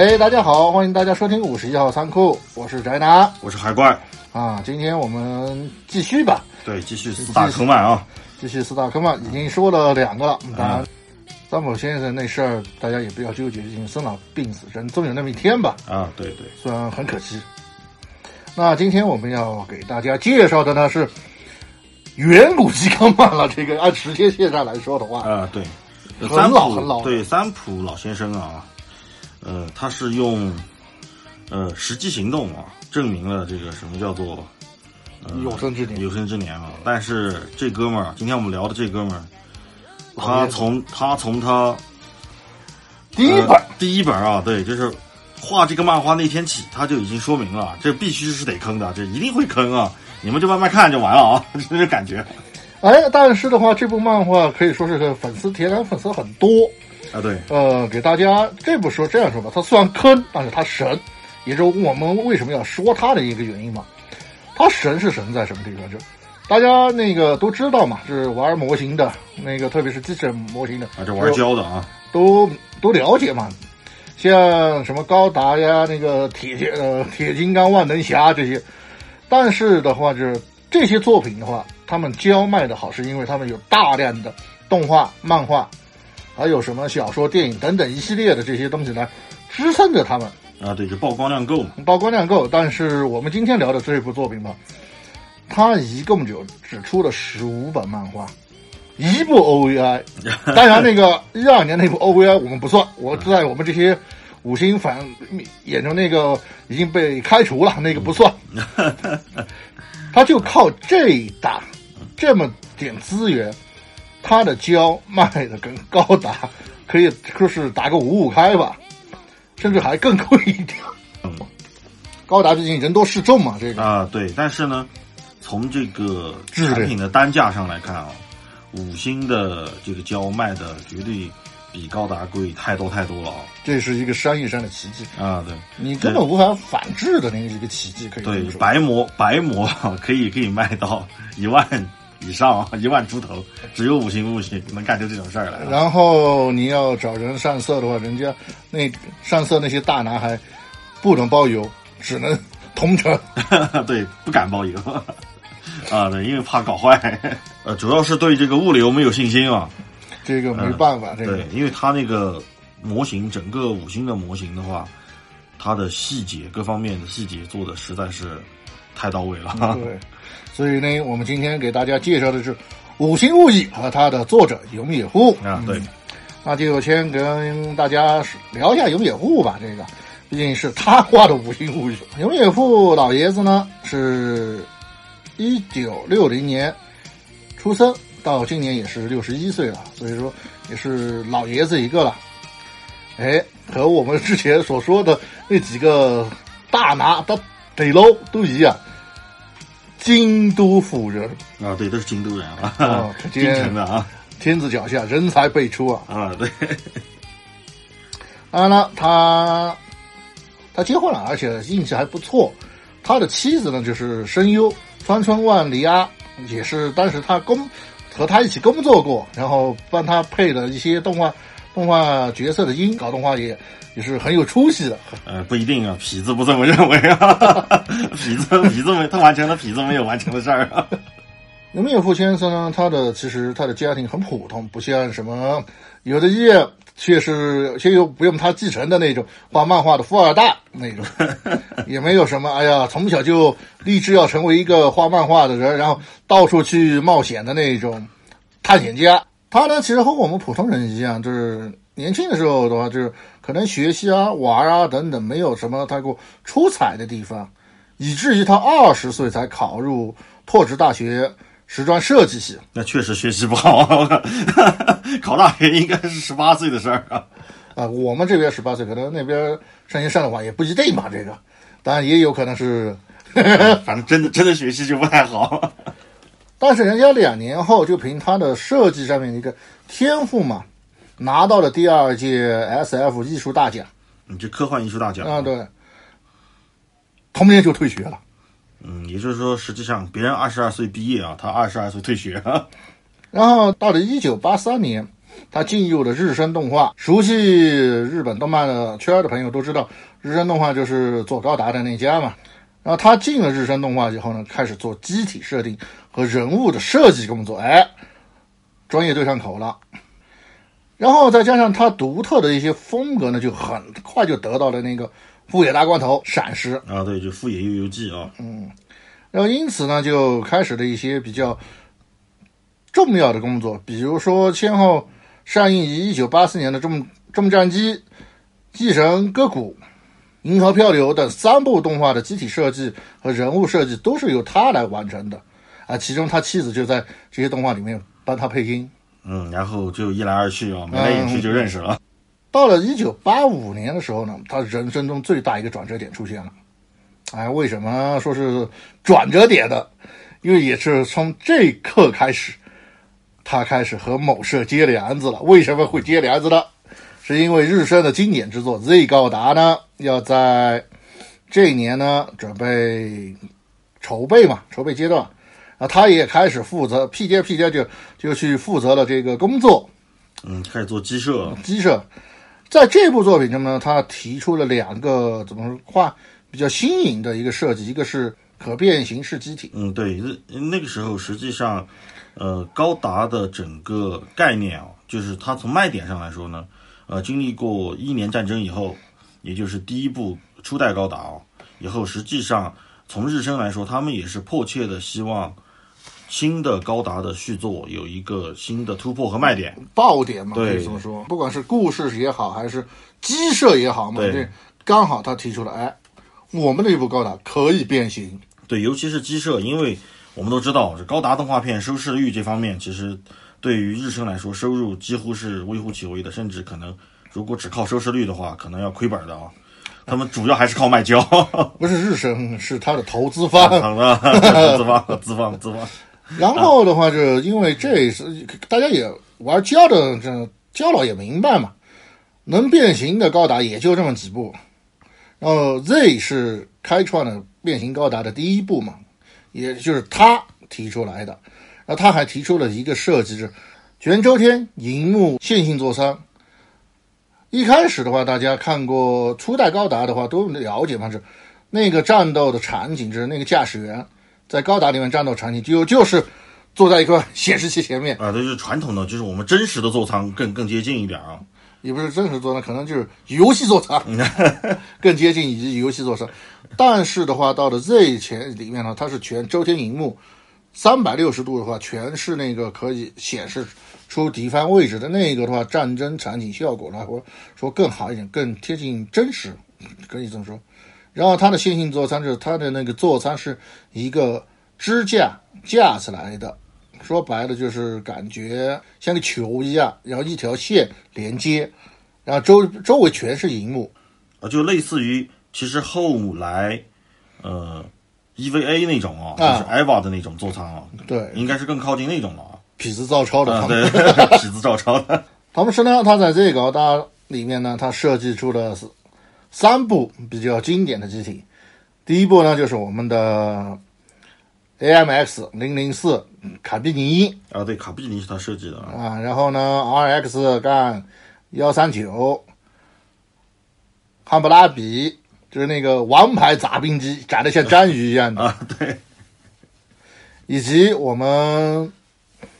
哎，大家好，欢迎大家收听五十一号仓库，我是宅男我是海怪，啊。今天我们继续吧，对，继续四大坑漫啊，继续四大坑嘛，已经说了两个了。当然，三浦先生那事儿大家也不要纠结，毕竟生老病死，人总有那么一天吧。啊，对对，虽然很可惜。那今天我们要给大家介绍的呢是远古吉冈漫了。这个按时间线上来说的话，啊对，很三老很老对三浦老先生啊，呃，他是用呃实际行动啊证明了这个什么叫做呃有生之年有生之年啊。但是这哥们儿，今天我们聊的这哥们儿，他从他从他第一本呃第一本啊，对，就是画这个漫画那天起，他就已经说明了，这必须是得坑的，这一定会坑啊！你们就慢慢看就完了啊，就 这感觉哎，但是的话，这部漫画可以说是个粉丝铁杆粉丝很多。啊，对，呃，给大家这部说这样说吧，它虽然坑，但是它神，也就是我们为什么要说它的一个原因嘛。它神是神在什么地方？就大家那个都知道嘛，就是玩模型的，那个特别是机器人模型的，啊，这玩胶的啊，都都了解嘛。像什么高达呀，那个铁铁呃铁金刚、万能侠这些，但是的话，就是这些作品的话，他们胶卖的好，是因为他们有大量的动画、漫画，还有什么小说、电影等等一系列的这些东西来支撑着他们，啊，对，就曝光量够嘛，曝光量够。但是我们今天聊的这部作品吧，它一共就只出了十五本漫画。一部 OVI，当然那个一二年那部 OVI 我们不算，我在我们这些五星粉眼中那个已经被开除了，那个不算。他就靠这一打这么点资源，他的胶卖的跟高达可以说是打个五五开吧，甚至还更贵一点。嗯高达毕竟人多势众嘛，这个啊，对，但是呢，从这个质量产品的单价上来看啊，五星的这个胶卖的绝对比高达贵太多太多了啊，这是一个商业上的奇迹，啊，对。你根本无法反制的那个一个奇迹，可以对。白膜白膜可以可以卖到一万以上，一万出头，只有五星五星能干出这种事儿来啊。然后你要找人上色的话，人家那上色那些大男孩不能包邮，只能同城。对，不敢包邮 啊，对，因为怕搞坏。呃，主要是对这个物流没有信心啊。这个没办法，这个对，因为它那个模型，整个五星的模型的话，它的细节各方面的细节做的实在是太到位了。对，所以呢，我们今天给大家介绍的是《五星物语》和它的作者永野户啊，对，那就先跟大家聊一下永野户吧。这个毕竟是他画的《五星物语》。永野户老爷子呢是一九六零年出生，到今年也是六十一岁了，所以说也是老爷子一个了。哎，和我们之前所说的那几个大拿的得喽都一样，京都府人啊，对，都是京都人啊，京城的啊，天子脚下人才辈出啊！啊，对，当然了，他他结婚了，而且运气还不错。他的妻子呢，就是声优川村万里啊，也是当时他工和他一起工作过，然后帮他配的一些动画动画角色的音，搞动画也也是很有出息的。呃，不一定啊，痞子不这么认为啊，痞子痞子没他完成了痞子没有完成的事儿啊。永野富先生呢，他的其实他的家庭很普通，不像什么有的业却是却又不用他继承的那种画漫画的富二代那种，也没有什么哎呀，从小就立志要成为一个画漫画的人，然后到处去冒险的那种探险家。他呢，其实和我们普通人一样，就是年轻的时候的话，就是可能学习啊、玩啊等等，没有什么太过出彩的地方，以至于他二十岁才考入拓殖大学时装设计系。那确实学习不好啊，考大学应该是十八岁的事儿啊。啊，我们这边十八岁，可能那边上学上的晚也不一定吧。这个，当然也有可能是，反正真的真的学习就不太好。但是人家两年后就凭他的设计上面的一个天赋嘛，拿到了第二届 SF 艺术大奖。你这科幻艺术大奖啊，对，同年就退学了。嗯，也就是说，实际上别人二十二岁毕业啊，他二十二岁退学啊。然后到了一九八三年，他进入了日升动画。熟悉日本动漫的圈的朋友都知道，日升动画就是做高达的那家嘛。然后他进了日升动画以后呢，开始做机体设定和人物的设计工作，哎，专业对上口了。然后再加上他独特的一些风格呢，就很快就得到了那个富野大光头闪失。啊，对，就富野悠悠记啊，嗯，然后因此呢，就开始了一些比较重要的工作，比如说先后上映于一九八四年的《重重战机》《继神歌谷》《银河漂流》等三部动画的机体设计和人物设计都是由他来完成的啊，其中他妻子就在这些动画里面帮他配音。嗯，然后就一来二去啊，眉来眼去就认识了。到了一九八五年的时候呢，他人生中最大一个转折点出现了。哎，为什么说是转折点的？因为也是从这一刻开始，他开始和某社接梁子了。为什么会接梁子呢？是因为日升的经典之作《Z 高达》呢，要在这一年呢准备筹备嘛，筹备阶段。啊，他也开始负责 P 接 P 接就就去负责了这个工作，嗯，开始做机设，机设，在这部作品中呢，他提出了两个怎么话比较新颖的一个设计，一个是可变形式机体，嗯，对，那那个时候实际上，呃，高达的整个概念啊，就是它从卖点上来说呢，呃，经历过一年战争以后，也就是第一部初代高达啊，以后实际上从日升来说，他们也是迫切的希望。新的高达的续作有一个新的突破和卖点，爆点嘛，可以这么说。不管是故事也好，还是机设也好嘛，这刚好他提出了，哎，我们的一部高达可以变形。对，尤其是机设，因为我们都知道，这高达动画片收视率这方面，其实对于日升来说，收入几乎是微乎其微的，甚至可能如果只靠收视率的话，可能要亏本的啊。他们主要还是靠卖胶，不是日升，是他的 投资方，投资方，资方，资方。然后的话，就因为这是大家也玩胶的，这胶佬也明白嘛，能变形的高达也就这么几部。然后 Z 是开创了变形高达的第一步嘛，也就是他提出来的。然后他还提出了一个设计是全周天银幕线性座舱。一开始的话，大家看过初代高达的话都了解嘛，是那个战斗的场景，就是那个驾驶员。在高达里面战斗场景就就是坐在一个显示器前面啊，这是传统的，就是我们真实的座舱更更接近一点啊，也不是真实座舱，可能就是游戏座舱 更接近以及游戏座舱。但是的话，到了 Z 前里面呢，它是全周天荧幕，三百六十度的话，全是那个可以显示出敌方位置的那个的话，战争场景效果来说更好一点，更贴近真实，可以这么说。然后它的线性座舱就是它的那个座舱是一个支架架起来的，说白了就是感觉像个球一样，然后一条线连接，然后周周围全是荧幕，啊，就类似于其实后来呃 EVA 那种啊，就是 EVA 的那种座舱啊，对，应该是更靠近那种了啊，痞子照抄的，对，痞子照抄的。同时呢，他在这个里面呢，他设计出了是。三部比较经典的机体，第一部呢就是我们的 AMX 零零四卡比尼啊，对，卡比尼是他设计的啊。然后呢，RX 杠幺三九汉布拉比，就是那个王牌杂兵机，长得像章鱼一样的啊，对。以及我们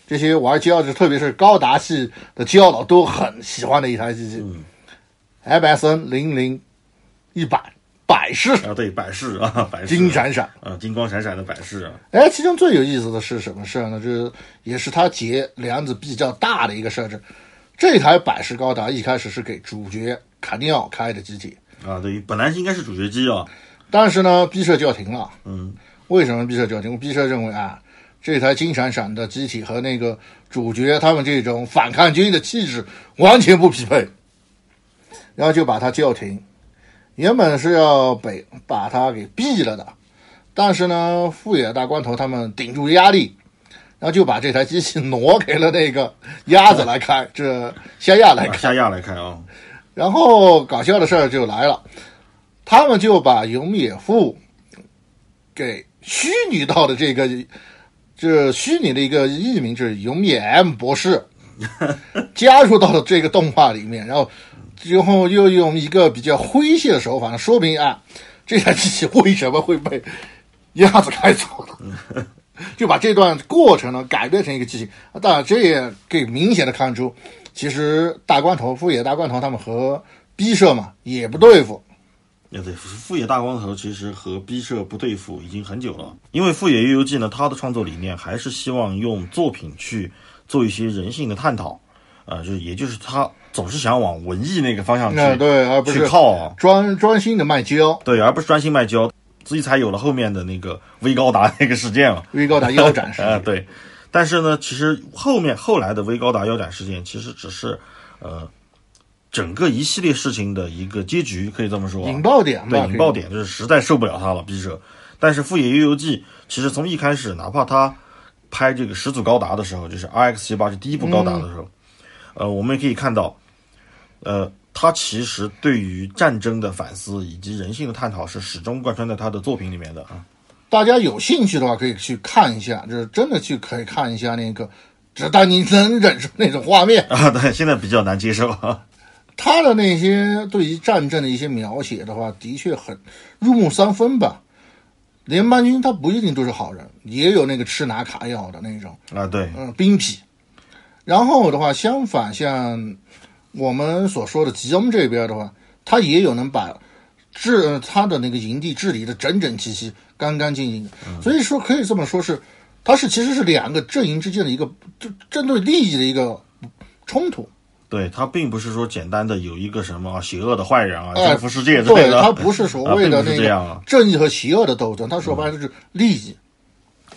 这些玩胶的，特别是高达系的胶佬都很喜欢的一台机器，MSN 零零。一百百事啊，对百事啊，百事金闪闪啊，金光闪闪的百事啊。哎，其中最有意思的是什么事呢？就是也是他结梁子比较大的一个设置。这台百事高达一开始是给主角卡尼奥开的机体啊，对，本来应该是主角机啊，但是呢，B 社叫停了。嗯，为什么 B 社叫停？B 社认为啊，这台金闪闪的机体和那个主角他们这种反抗军的气质完全不匹配，然后就把它叫停。原本是要被把它给毙了的，但是呢，富野大光头他们顶住压力，然后就把这台机器 挪给了那个鸭子来开，这夏亚来开，夏亚来开啊。然后搞笑的事儿就来了，他们就把永野富给虚拟到的这个，就是虚拟的一个艺名，就是永野 M 博士，加入到了这个动画里面，然后最后又用一个比较诙谐的手法呢，说明啊，这台机器为什么会被 鸭子开走的，就把这段过程呢改变成一个剧情。当然，这也可以明显的看出，其实大光头、富野大光头他们和 B 社嘛也不对付。也对，富野大光头其实和 B 社不对付已经很久了。因为富野悠悠记呢，他的创作理念还是希望用作品去做一些人性的探讨，呃，就是也就是他总是想往文艺那个方向去，那对，而不是去靠，专专心的卖胶。对，而不是专心卖胶，所以才有了后面的那个微高达那个事件嘛。微高达腰斩 事呃，件，对，但是呢，其实后面后来的微高达腰斩事件，其实只是呃整个一系列事情的一个结局，可以这么说啊。引爆点吧，对引爆点就是实在受不了他了，毕设。但是《富野悠游记》其实从一开始，哪怕他拍这个始祖高达的时候，就是 RX 七八是第一部高达的时候，呃，我们也可以看到，呃，他其实对于战争的反思以及人性的探讨是始终贯穿在他的作品里面的啊。大家有兴趣的话，可以去看一下，就是真的去可以看一下那个，只但你能忍受那种画面，啊，对，现在比较难接受啊。他的那些对于战争的一些描写的话，的确很入木三分吧。联邦军他不一定都是好人，也有那个吃拿卡要的那种，啊，对，嗯，兵痞。然后的话，相反，像我们所说的吉翁这边的话，他也有能把治呃他的那个营地治理的整整齐齐、干干净净的。所以说，可以这么说是，他是其实是两个阵营之间的一个针针对利益的一个冲突。对他并不是说简单的有一个什么邪恶的坏人啊，哎征服世界之类对，的，他不是所谓的 那样正义和邪恶的斗争，他说白了就是利益。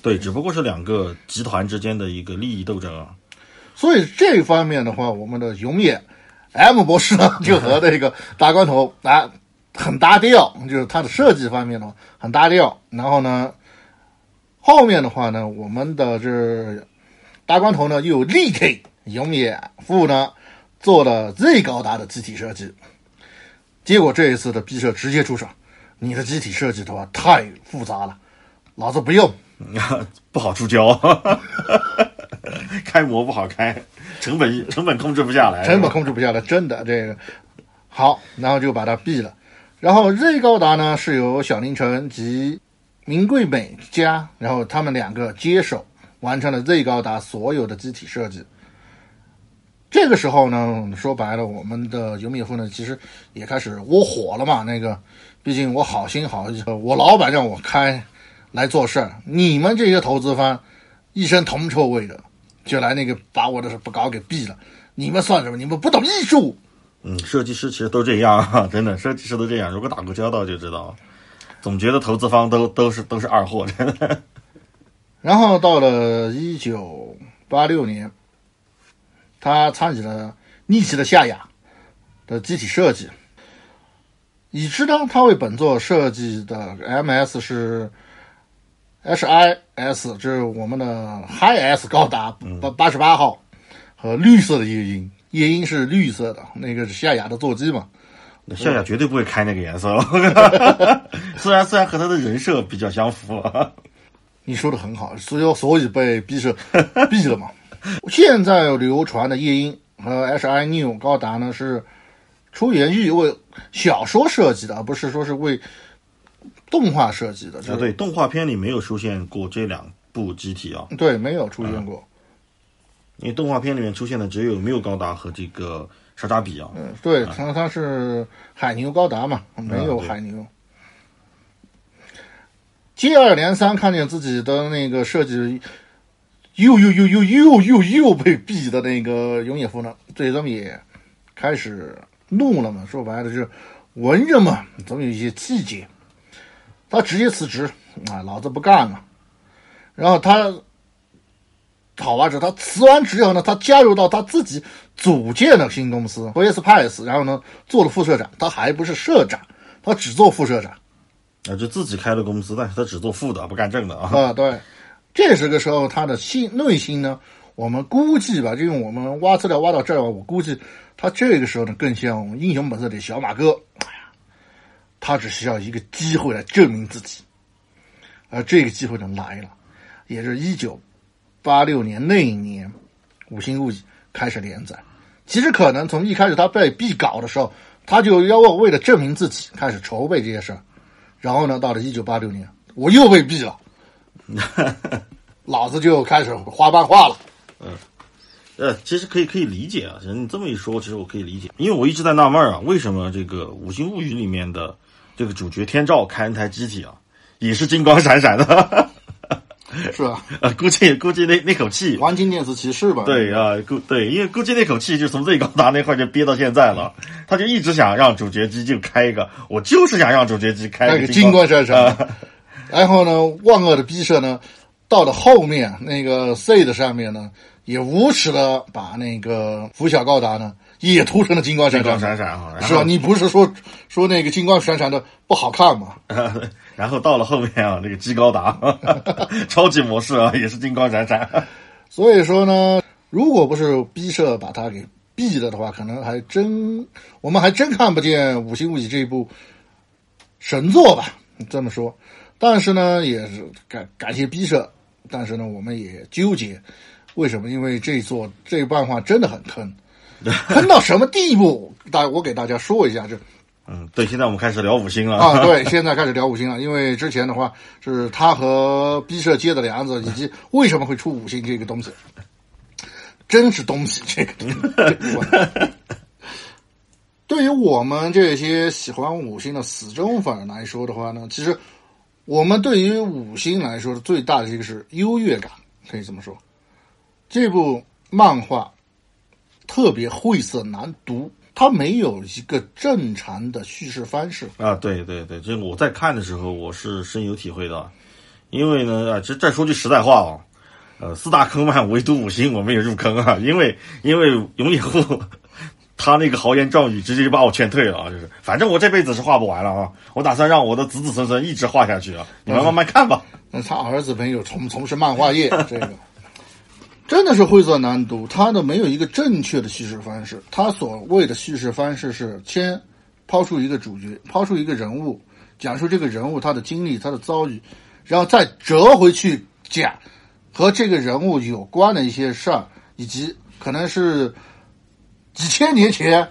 对，只不过是两个集团之间的一个利益斗争啊。所以这方面的话，我们的永野 M 博士呢，就和那个大光头啊很搭调，就是它的设计方面的话很搭调。然后呢，后面的话呢，我们的这大光头呢又有力挺永野富呢做了最高达的机体设计。结果这一次的 B 社直接出手，你的机体设计的话太复杂了，老子不用。不好出胶，开模不好开，成本成本控制不下来，成本控制不下来，真的这个好，然后就把它毙了。然后 Z 高达呢是由小林诚及名贵美家，然后他们两个接手完成了 Z 高达所有的机体设计。这个时候呢，说白了，我们的尤米夫呢，其实也开始窝火了嘛。那个，毕竟我好心好意，我老板让我开来做事儿，你们这些投资方一身铜臭味的，就来那个把我的不搞给毙了。你们算什么？你们不懂艺术。嗯，设计师其实都这样，啊，真的，设计师都这样。如果打过交道就知道，总觉得投资方都都是都是二货，真的。然后到了一九八六年，他参与了逆袭的夏亚的机体设计。已知呢，他为本作设计的 MS 是 HIS，这是我们的 High S 高达八八十八号和绿色的夜莺，夜莺是绿色的，那个是夏亚的座机嘛。夏夏绝对不会开那个颜色，虽然虽然和他的人设比较相符，你说的很好，所以所以被逼是毙 了嘛。现在流传的夜莺和 HI New 高达呢是出源于为小说设计的，而不是说是为动画设计的。啊，就是对，动画片里没有出现过这两部机体啊，对，没有出现过。因为动画片里面出现的只有没有高达和这个沙扎比啊。嗯，对，它它是海牛高达嘛，没有海牛。接二连三看见自己的那个设计又又又又又又又被毙的那个永野夫呢，最终也开始怒了嘛。说白了就是文人嘛，总有一些气节。他直接辞职啊，老子不干了。然后他好吧，这他辞完职以后呢，他加入到他自己组建的新公司 VS Pass，然后呢做了副社长，他还不是社长，他只做副社长。啊，就自己开了公司，但是他只做副的，不干正的啊。啊，对，这时个时候他的心内心呢，我们估计吧，就用我们挖资料挖到这儿，我估计他这个时候呢，更像《英雄本色》里小马哥，他只需要一个机会来证明自己，而这个机会呢来了，也是一九八六年那一年，《五星物语》开始连载，其实可能从一开始他被毙稿的时候，他就要为了证明自己开始筹备这些事儿，然后呢，到了一九八六年，我又被毙了，老子就开始画漫画了。嗯呃，其实可以可以理解啊，你这么一说，其实我可以理解，因为我一直在纳闷啊，为什么这个《五星物语》里面的这个主角天照开一台机体啊，也是金光闪闪的，是吧？呃，估计估计那那口气，黄金电磁骑士吧？对啊，估对，因为估计那口气就从最高达那块就憋到现在了，他就一直想让主角机就开一个，我就是想让主角机开个一个金光闪闪。然后呢，万恶的逼社呢，到了后面那个 C 的上面呢，也无耻的把那个拂晓高达呢也涂成了金光闪闪。闪闪啊，然是吧？后你不是说说那个金光闪闪的不好看吗？然后到了后面啊，那个机高达 超级模式啊，也是金光闪闪。所以说呢，如果不是逼社把它给毙了的话，可能还真我们还真看不见《五星物语》这一部神作吧。这么说，但是呢，也是感感谢逼社，但是呢，我们也纠结，为什么？因为这一座这一漫画真的很坑，坑到什么地步？大我给大家说一下，这嗯，对，现在我们开始聊五星了啊，对，现在开始聊五星了，因为之前的话是他和毕社接的梁子，以及为什么会出五星这个东西，真是东西这个东西。对于我们这些喜欢五星的死忠粉来说的话呢，其实我们对于五星来说的最大的一个是优越感，可以这么说。这部漫画特别晦涩难读，它没有一个正常的叙事方式。啊，对对对，这个我在看的时候我是深有体会的，因为呢，啊，这再说句实在话啊，呃，四大坑漫唯独五星我没有入坑啊，因为因为永野户 他那个豪言壮语直接就把我劝退了啊，就是反正我这辈子是画不完了啊，我打算让我的子子孙孙一直画下去啊，你们慢慢看吧。那他儿子朋友从从事漫画业，这个真的是晦涩难读。他的没有一个正确的叙事方式，他所谓的叙事方式是先抛出一个主角，抛出一个人物，讲述这个人物他的经历、他的遭遇，然后再折回去讲和这个人物有关的一些事儿，以及可能是几千年前，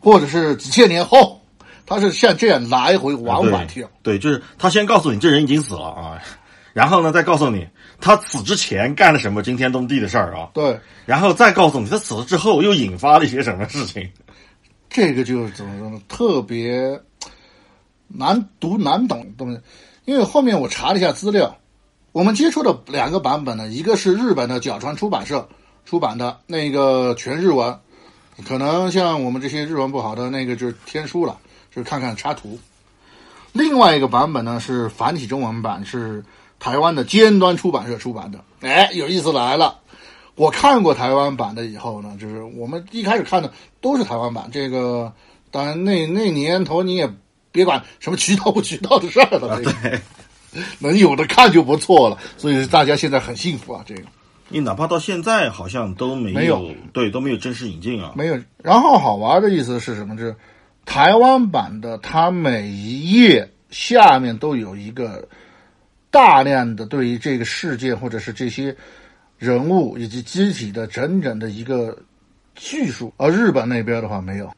或者是几千年后，他是像这样来回往返跳。对，就是他先告诉你这人已经死了啊，然后呢再告诉你他死之前干了什么惊天动地的事儿啊，对，然后再告诉你他死了之后又引发了一些什么事情。这个就是怎么说呢？特别难读难懂的东西。因为后面我查了一下资料，我们接触的两个版本呢，一个是日本的角川出版社出版的那个全日文，可能像我们这些日文不好的那个就是天书了，就是看看插图。另外一个版本呢是繁体中文版，是台湾的尖端出版社出版的。哎，有意思来了。我看过台湾版的以后呢，就是我们一开始看的都是台湾版。这个当然那那年头你也别管什么渠道不渠道的事儿了，这个能有的看就不错了。所以大家现在很幸福啊，这个你哪怕到现在好像都没有，没有对都没有正式引进啊。没有。然后好玩的意思是什么？就是台湾版的，它每一页下面都有一个大量的对于这个事件或者是这些人物以及机体的整整的一个叙述，而日本那边的话没有。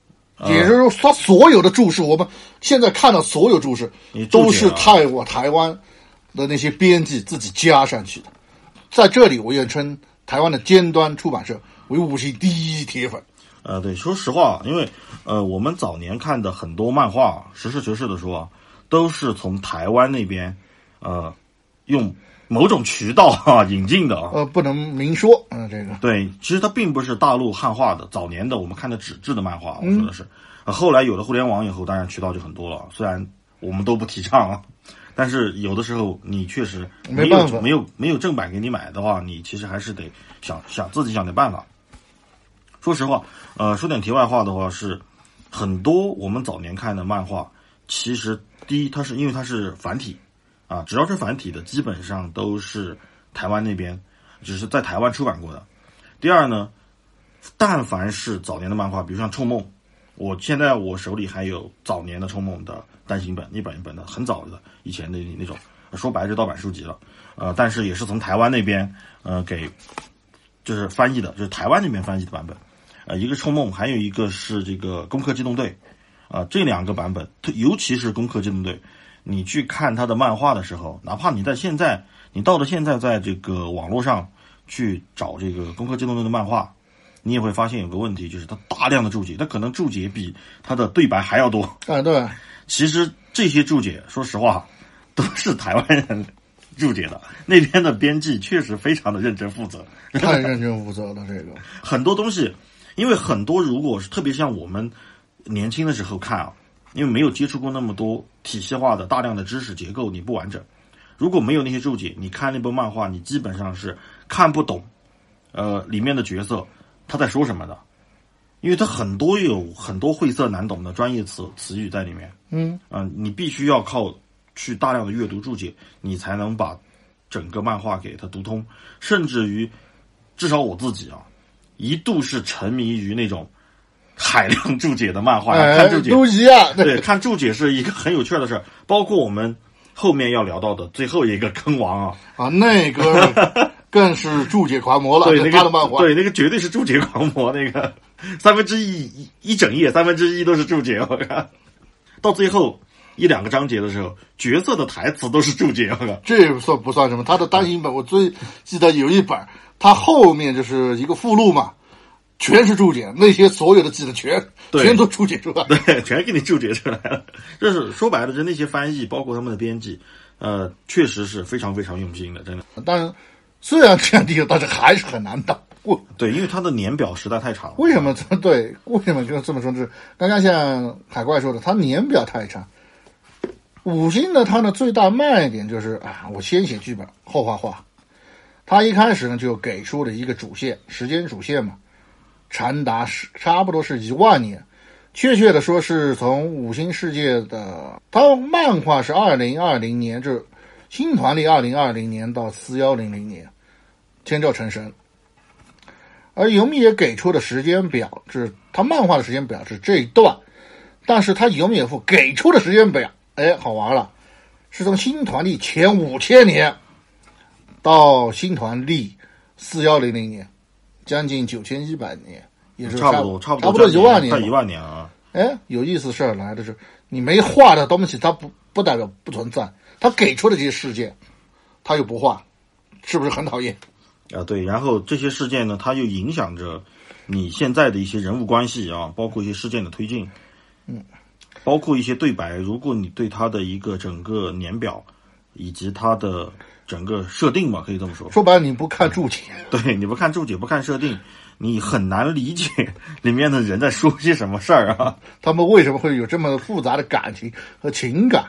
也就是说，他所有的注释，我们现在看到所有注释你都是泰国台湾的那些编辑自己加上去的。在这里，我愿称台湾的尖端出版社为五星第一铁粉。呃，对，说实话，因为呃，我们早年看的很多漫画，实事求是的说啊，都是从台湾那边呃用某种渠道哈、引进的啊。呃，不能明说，嗯、这个对，其实它并不是大陆汉化的，早年的我们看的纸质的漫画，我说的是。呃后来有了互联网以后，当然渠道就很多了。虽然我们都不提倡啊，但是有的时候你确实没有没有没有正版给你买的话，你其实还是得想想自己想点办法。说实话，呃，说点题外话的话是，很多我们早年看的漫画，其实第一它是因为它是繁体，啊，只要是繁体的，基本上都是台湾那边，只是在台湾出版过的。第二呢，但凡是早年的漫画，比如像《冲梦》，我现在我手里还有早年的《冲梦》的单行本，一本一本的，很早的以前的那种，说白了就盗版书籍了，呃，但是也是从台湾那边呃给就是翻译的，就是台湾那边翻译的版本。呃，一个冲梦，还有一个是这个攻壳机动队，啊、这两个版本，特尤其是攻壳机动队，你去看他的漫画的时候，哪怕你在现在，你到了现在，在这个网络上去找这个攻壳机动队的漫画，你也会发现有个问题，就是它大量的注解，它可能注解比它的对白还要多。啊，对，其实这些注解，说实话，都是台湾人注解的。那边的编辑确实非常的认真负责，太认真负责了，这个很多东西，因为很多如果是特别像我们年轻的时候看啊，因为没有接触过那么多体系化的大量的知识结构，你不完整。如果没有那些注解，你看那部漫画，你基本上是看不懂，呃，里面的角色他在说什么的，因为他很多有很多晦涩难懂的专业词词语在里面。嗯，嗯、你必须要靠去大量的阅读注解，你才能把整个漫画给它读通。甚至于，至少我自己啊，一度是沉迷于那种海量注解的漫画，哎看注，解。都一样，对，看注解是一个很有趣的事儿。包括我们后面要聊到的最后一个坑王啊，啊，那个更是注解狂魔了，对那个他的漫画，对那个绝对是注解狂魔，那个 三分之一一一整页，三分之一都是注解，我靠！到最后一两个章节的时候，角色的台词都是注解，我靠！这算不算什么？他的单行本，我最记得有一本，他后面就是一个附录嘛，全是注解，那些所有的记得全全都注解出来。对，全给你注解出来了。就是说白了，就那些翻译，包括他们的编辑，呃，确实是非常非常用心的，真的。当然虽然这样低，但是还是很难打。过对，因为他的年表实在太长了。为什么这 对？为什么就这么说？就是刚刚像海怪说的，他年表太长。五星呢，它的最大卖点就是啊，我先写剧本后画画。他一开始呢就给出了一个主线，时间主线嘛，长达是差不多是一万年，确切的说是从五星世界的，它漫画是二零二零年，就是新团历二零二零年到四幺零零年，天照成神。而游米也给出的时间表是，他漫画的时间表是这一段，但是他游米也夫给出的时间表，哎，好玩了，是从新团历前五千年到新团历四幺零零年，将近九千一百年，也是差不多，差差不多一万年快一。万年啊！哎，有意思事儿来的是，你没画的东西，它不不代表不存在，它给出的这些事件，他又不画，是不是很讨厌？啊，对，然后这些事件呢，它又影响着你现在的一些人物关系啊，包括一些事件的推进，嗯，包括一些对白。如果你对它的一个整个年表以及它的整个设定嘛，可以这么说，说白了，你不看注解，对，你不看注解，不看设定，你很难理解 里面的人在说些什么事儿啊。他们为什么会有这么复杂的感情和情感？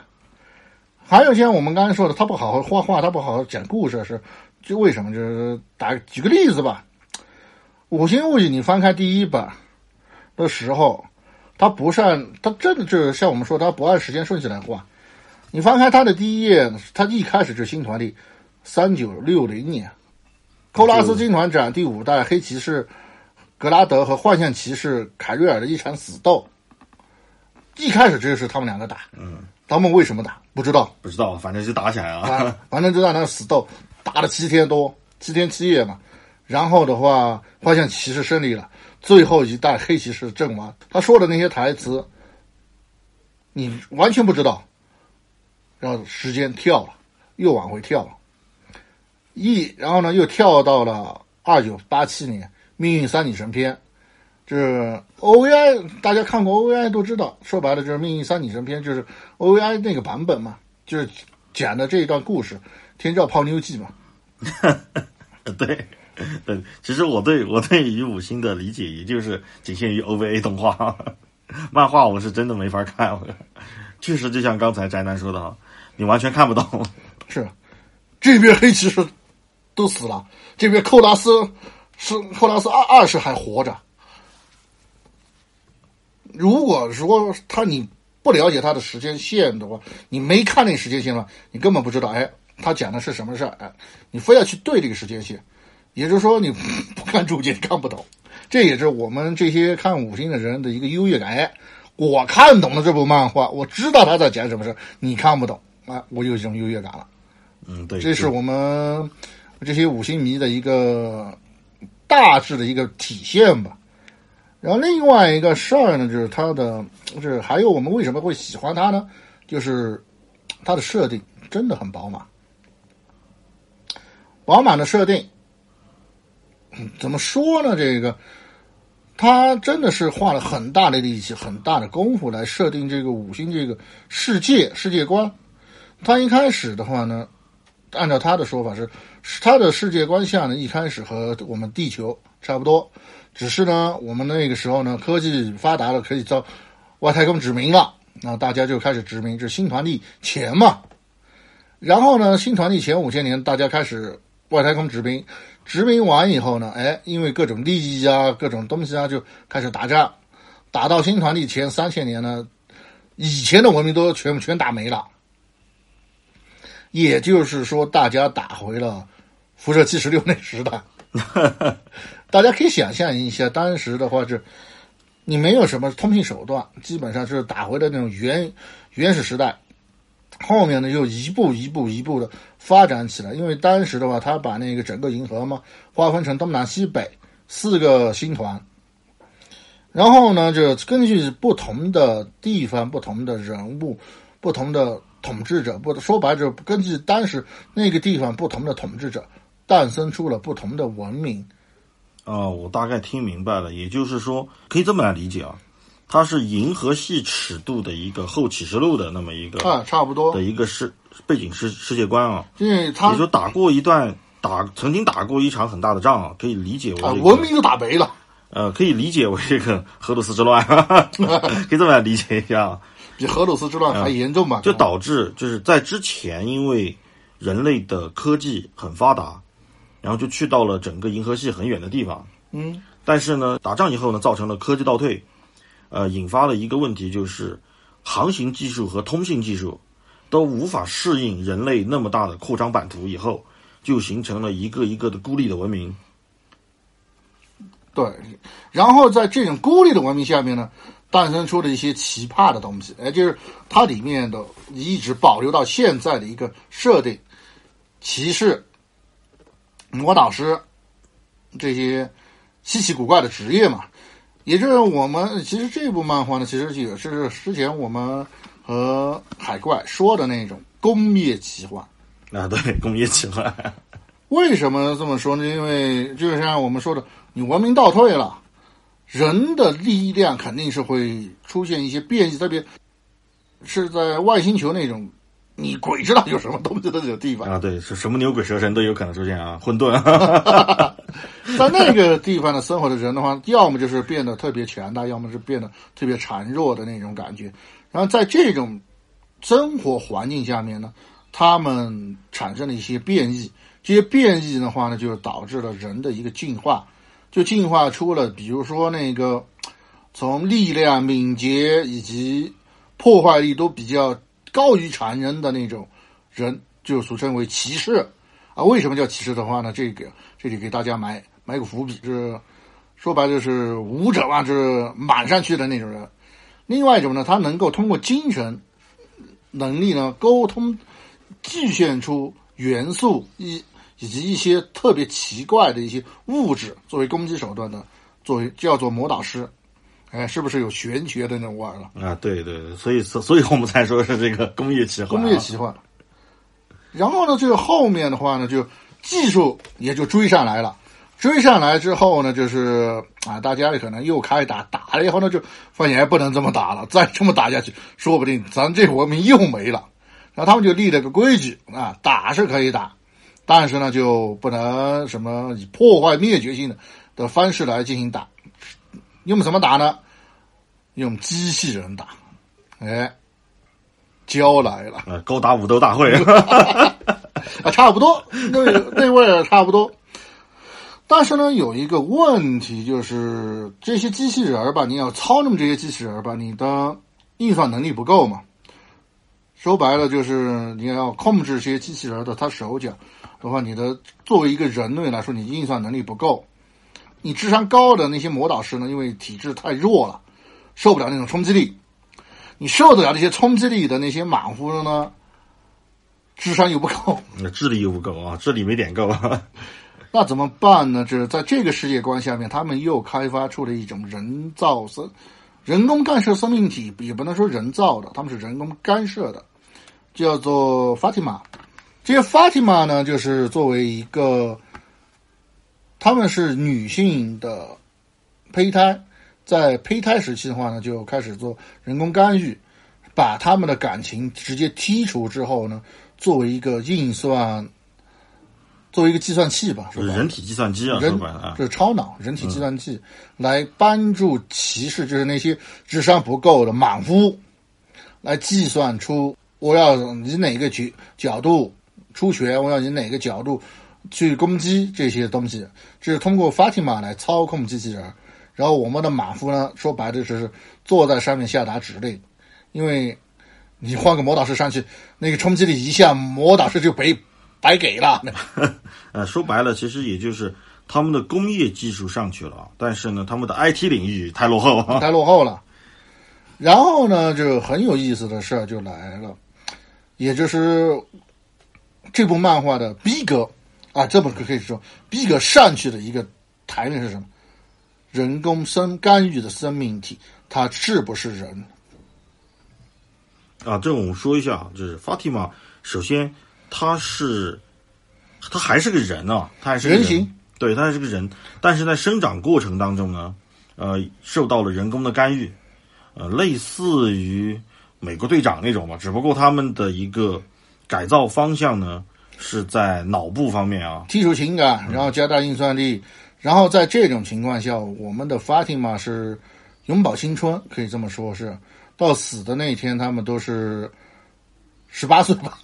还有像我们刚才说的，他不好好画画，他不好好讲故事，是就为什么？就是打举个例子吧，《五星物语》你翻开第一本的时候，它不是按它真的就是像我们说，它不按时间顺序来画。你翻开他的第一页，他一开始就是新团历三九六零年，寇拉斯军团长第五代黑骑士格拉德和幻象骑士凯瑞尔的一场死斗。一开始就是他们两个打，嗯，他们为什么打不知道，不知道，反正就打起来啊。啊，反正就在那死斗，打了七天多，七天七夜嘛。然后的话，幻象骑士胜利了，最后一代黑骑士阵亡。他说的那些台词，你完全不知道。然后时间跳了，又往回跳了，一然后呢又跳到了二九八七年《命运三女神篇》，就是 OVI，大家看过 OVI 都知道，说白了就是《命运三女神篇》，就是 OVI 那个版本嘛，就是讲的这一段故事，《天照泡妞记》嘛。对，对，其实我对我对于五星的理解，也就是仅限于 OVA 动画，漫画我是真的没法看。确实，就像刚才宅男说的哈，你完全看不懂。是，这边黑骑士都死了，这边寇拉斯是寇拉斯二二世还活着。如果说他你不了解他的时间线的话，你没看那时间线了，你根本不知道，哎，他讲的是什么事儿，哎，你非要去对这个时间线，也就是说你不看注解看不懂，这也是我们这些看五星的人的一个优越感。哎，我看懂了这部漫画，我知道他在讲什么事儿，你看不懂啊，我有一种优越感了。嗯，对，这是我们这些五星迷的一个大致的一个体现吧。然后另外一个事儿呢，就是它的，就是还有我们为什么会喜欢它呢？就是它的设定真的很饱满，饱满的设定，嗯怎么说呢？这个他真的是花了很大的力气、很大的功夫来设定这个五星这个世界世界观。他一开始的话呢，按照他的说法是，他的世界观下呢，一开始和我们地球差不多，只是呢，我们那个时候呢，科技发达了，可以到外太空殖民了，那大家就开始殖民，这新团地前嘛。然后呢，新团地前五千年，大家开始外太空殖民，殖民完以后呢，哎，因为各种利益啊，各种东西啊，就开始打仗，打到新团地前三千年呢，以前的文明都全全打没了。也就是说，大家打回了辐射七十六 那时代。大家可以想象一下，当时的话是，你没有什么通信手段，基本上是打回的那种原原始时代。后面呢，又一步一步一步的发展起来。因为当时的话，他把那个整个银河嘛划分成东南西北四个星团，然后呢，就根据不同的地方、不同的人物、不同的。统治者不说白了，根据当时那个地方不同的统治者，诞生出了不同的文明。啊，我大概听明白了，也就是说，可以这么来理解啊，它是银河系尺度的一个后启示录的那么一个啊，差不多的一个世背景世世界观啊。因为他也就打过一段打，曾经打过一场很大的仗啊，可以理解为、啊，文明都打没了。呃，可以理解为这个 荷鲁斯之乱，可以这么来理解一下。比荷鲁斯之乱还严重吧？就导致就是在之前，因为人类的科技很发达，然后就去到了整个银河系很远的地方。嗯，但是呢，打仗以后呢，造成了科技倒退，呃，引发了一个问题，就是航行技术和通信技术都无法适应人类那么大的扩张版图，以后就形成了一个一个的孤立的文明。对，然后在这种孤立的文明下面呢。诞生出了一些奇葩的东西，哎，就是它里面的一直保留到现在的一个设定，骑士、魔导师这些稀奇古怪的职业嘛，也就是我们其实这部漫画呢，其实也是之前我们和海怪说的那种工业奇幻啊，对，工业奇幻。为什么这么说呢？因为就像我们说的，你文明倒退了。人的力量肯定是会出现一些变异，特别是在外星球那种，你鬼知道有什么东西的地方啊！对，是什么牛鬼蛇神都有可能出现啊！混沌，在那个地方的生活的人的话，要么就是变得特别强大，要么是变得特别孱弱的那种感觉。然后在这种生活环境下面呢，他们产生了一些变异，这些变异的话呢，就导致了人的一个进化。就进化出了，比如说那个从力量、敏捷以及破坏力都比较高于常人的那种人，就俗称为骑士啊。为什么叫骑士的话呢？这个这里给大家埋埋个伏笔，就是说白了就是武者嘛，就是满上去的那种人。另外一种呢，他能够通过精神能力呢，沟通、具现出元素一。以及一些特别奇怪的一些物质作为攻击手段的，作为叫做魔导师，哎，是不是有玄学的那种味儿了？啊，对对，所以所以我们才说是这个工业奇幻。工业奇幻。然后呢，这个后面的话呢，就技术也就追上来了。追上来之后呢，就是啊，大家可能又开打，打了以后呢，就发现不能这么打了，再这么打下去，说不定咱这文明又没了。然后他们就立了个规矩啊，打是可以打。但是呢，就不能什么以破坏灭绝性的的方式来进行打，用什么打呢？用机器人打，哎，教来了，高达武斗大会 啊，差不多，那那味差不多。但是呢，有一个问题就是，这些机器人吧，你要操纵这些机器人吧，你的运算能力不够嘛。说白了就是你要控制这些机器人的他手脚。的话，你的作为一个人类来说，你运算能力不够，你智商高的那些魔导师呢，因为体质太弱了，受不了那种冲击力，你受得了这些冲击力的那些莽夫呢，智商又不够，那智力又不够啊，智力没点够，那怎么办呢？就是在这个世界观下面，他们又开发出了一种人造生、人工干涉生命体，也不能说人造的，他们是人工干涉的，叫做 Fatima。这些 Fatima 呢，就是作为一个，他们是女性的胚胎，在胚胎时期的话呢，就开始做人工干预，把他们的感情直接剔除之后呢，作为一个运算。作为一个计算器吧，是吧人体计算机啊，人啊，这是超脑人体计算器，来帮助骑士，就是那些智商不够的莽夫，来计算出我要以哪个角角度出拳，我要以哪个角度去攻击这些东西，这是通过 Fatima 来操控机器人。然后我们的马夫呢，说白了就是坐在上面下达指令，因为你换个魔导师上去，那个冲击力一下，魔导师就白。白给了，呃，说白了，其实也就是他们的工业技术上去了，但是呢，他们的 IT 领域太落后，太落后了。然后呢，就很有意思的事儿就来了，也就是这部漫画的逼格啊，这本可以说逼格上去的一个台面是什么？人工生干预的生命体，它是不是人？啊，这我们说一下啊，就是 Fatima，首先。他是，他还是个人啊，他还是人形，对他还是个人，但是在生长过程当中呢，呃，受到了人工的干预，呃，类似于美国队长那种吧，只不过他们的一个改造方向呢是在脑部方面啊，剔除情感，然后加大运算力，然后在这种情况下，我们的 Fatima 是永葆青春，可以这么说，是。到死的那一天，他们都是十八岁吧。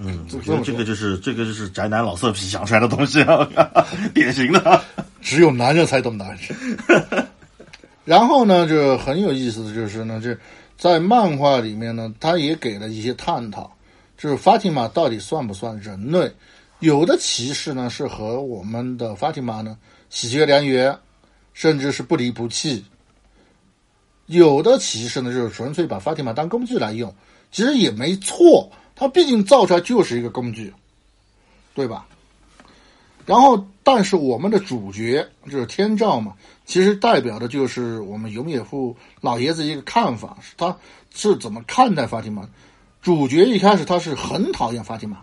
嗯，我觉得这个就是这个就是宅男老色批想出来的东西啊，典型的，只有男人才懂男人。然后呢，就很有意思的就是呢，这在漫画里面呢，他也给了一些探讨，就是法蒂玛到底算不算人类？有的骑士呢是和我们的法蒂玛呢喜结良缘，甚至是不离不弃；有的骑士呢就是纯粹把法蒂玛当工具来用，其实也没错。它毕竟造出来就是一个工具，对吧？然后，但是我们的主角就是天照嘛，其实代表的就是我们永野夫老爷子一个看法，他是怎么看待法蒂玛？主角一开始他是很讨厌法蒂玛，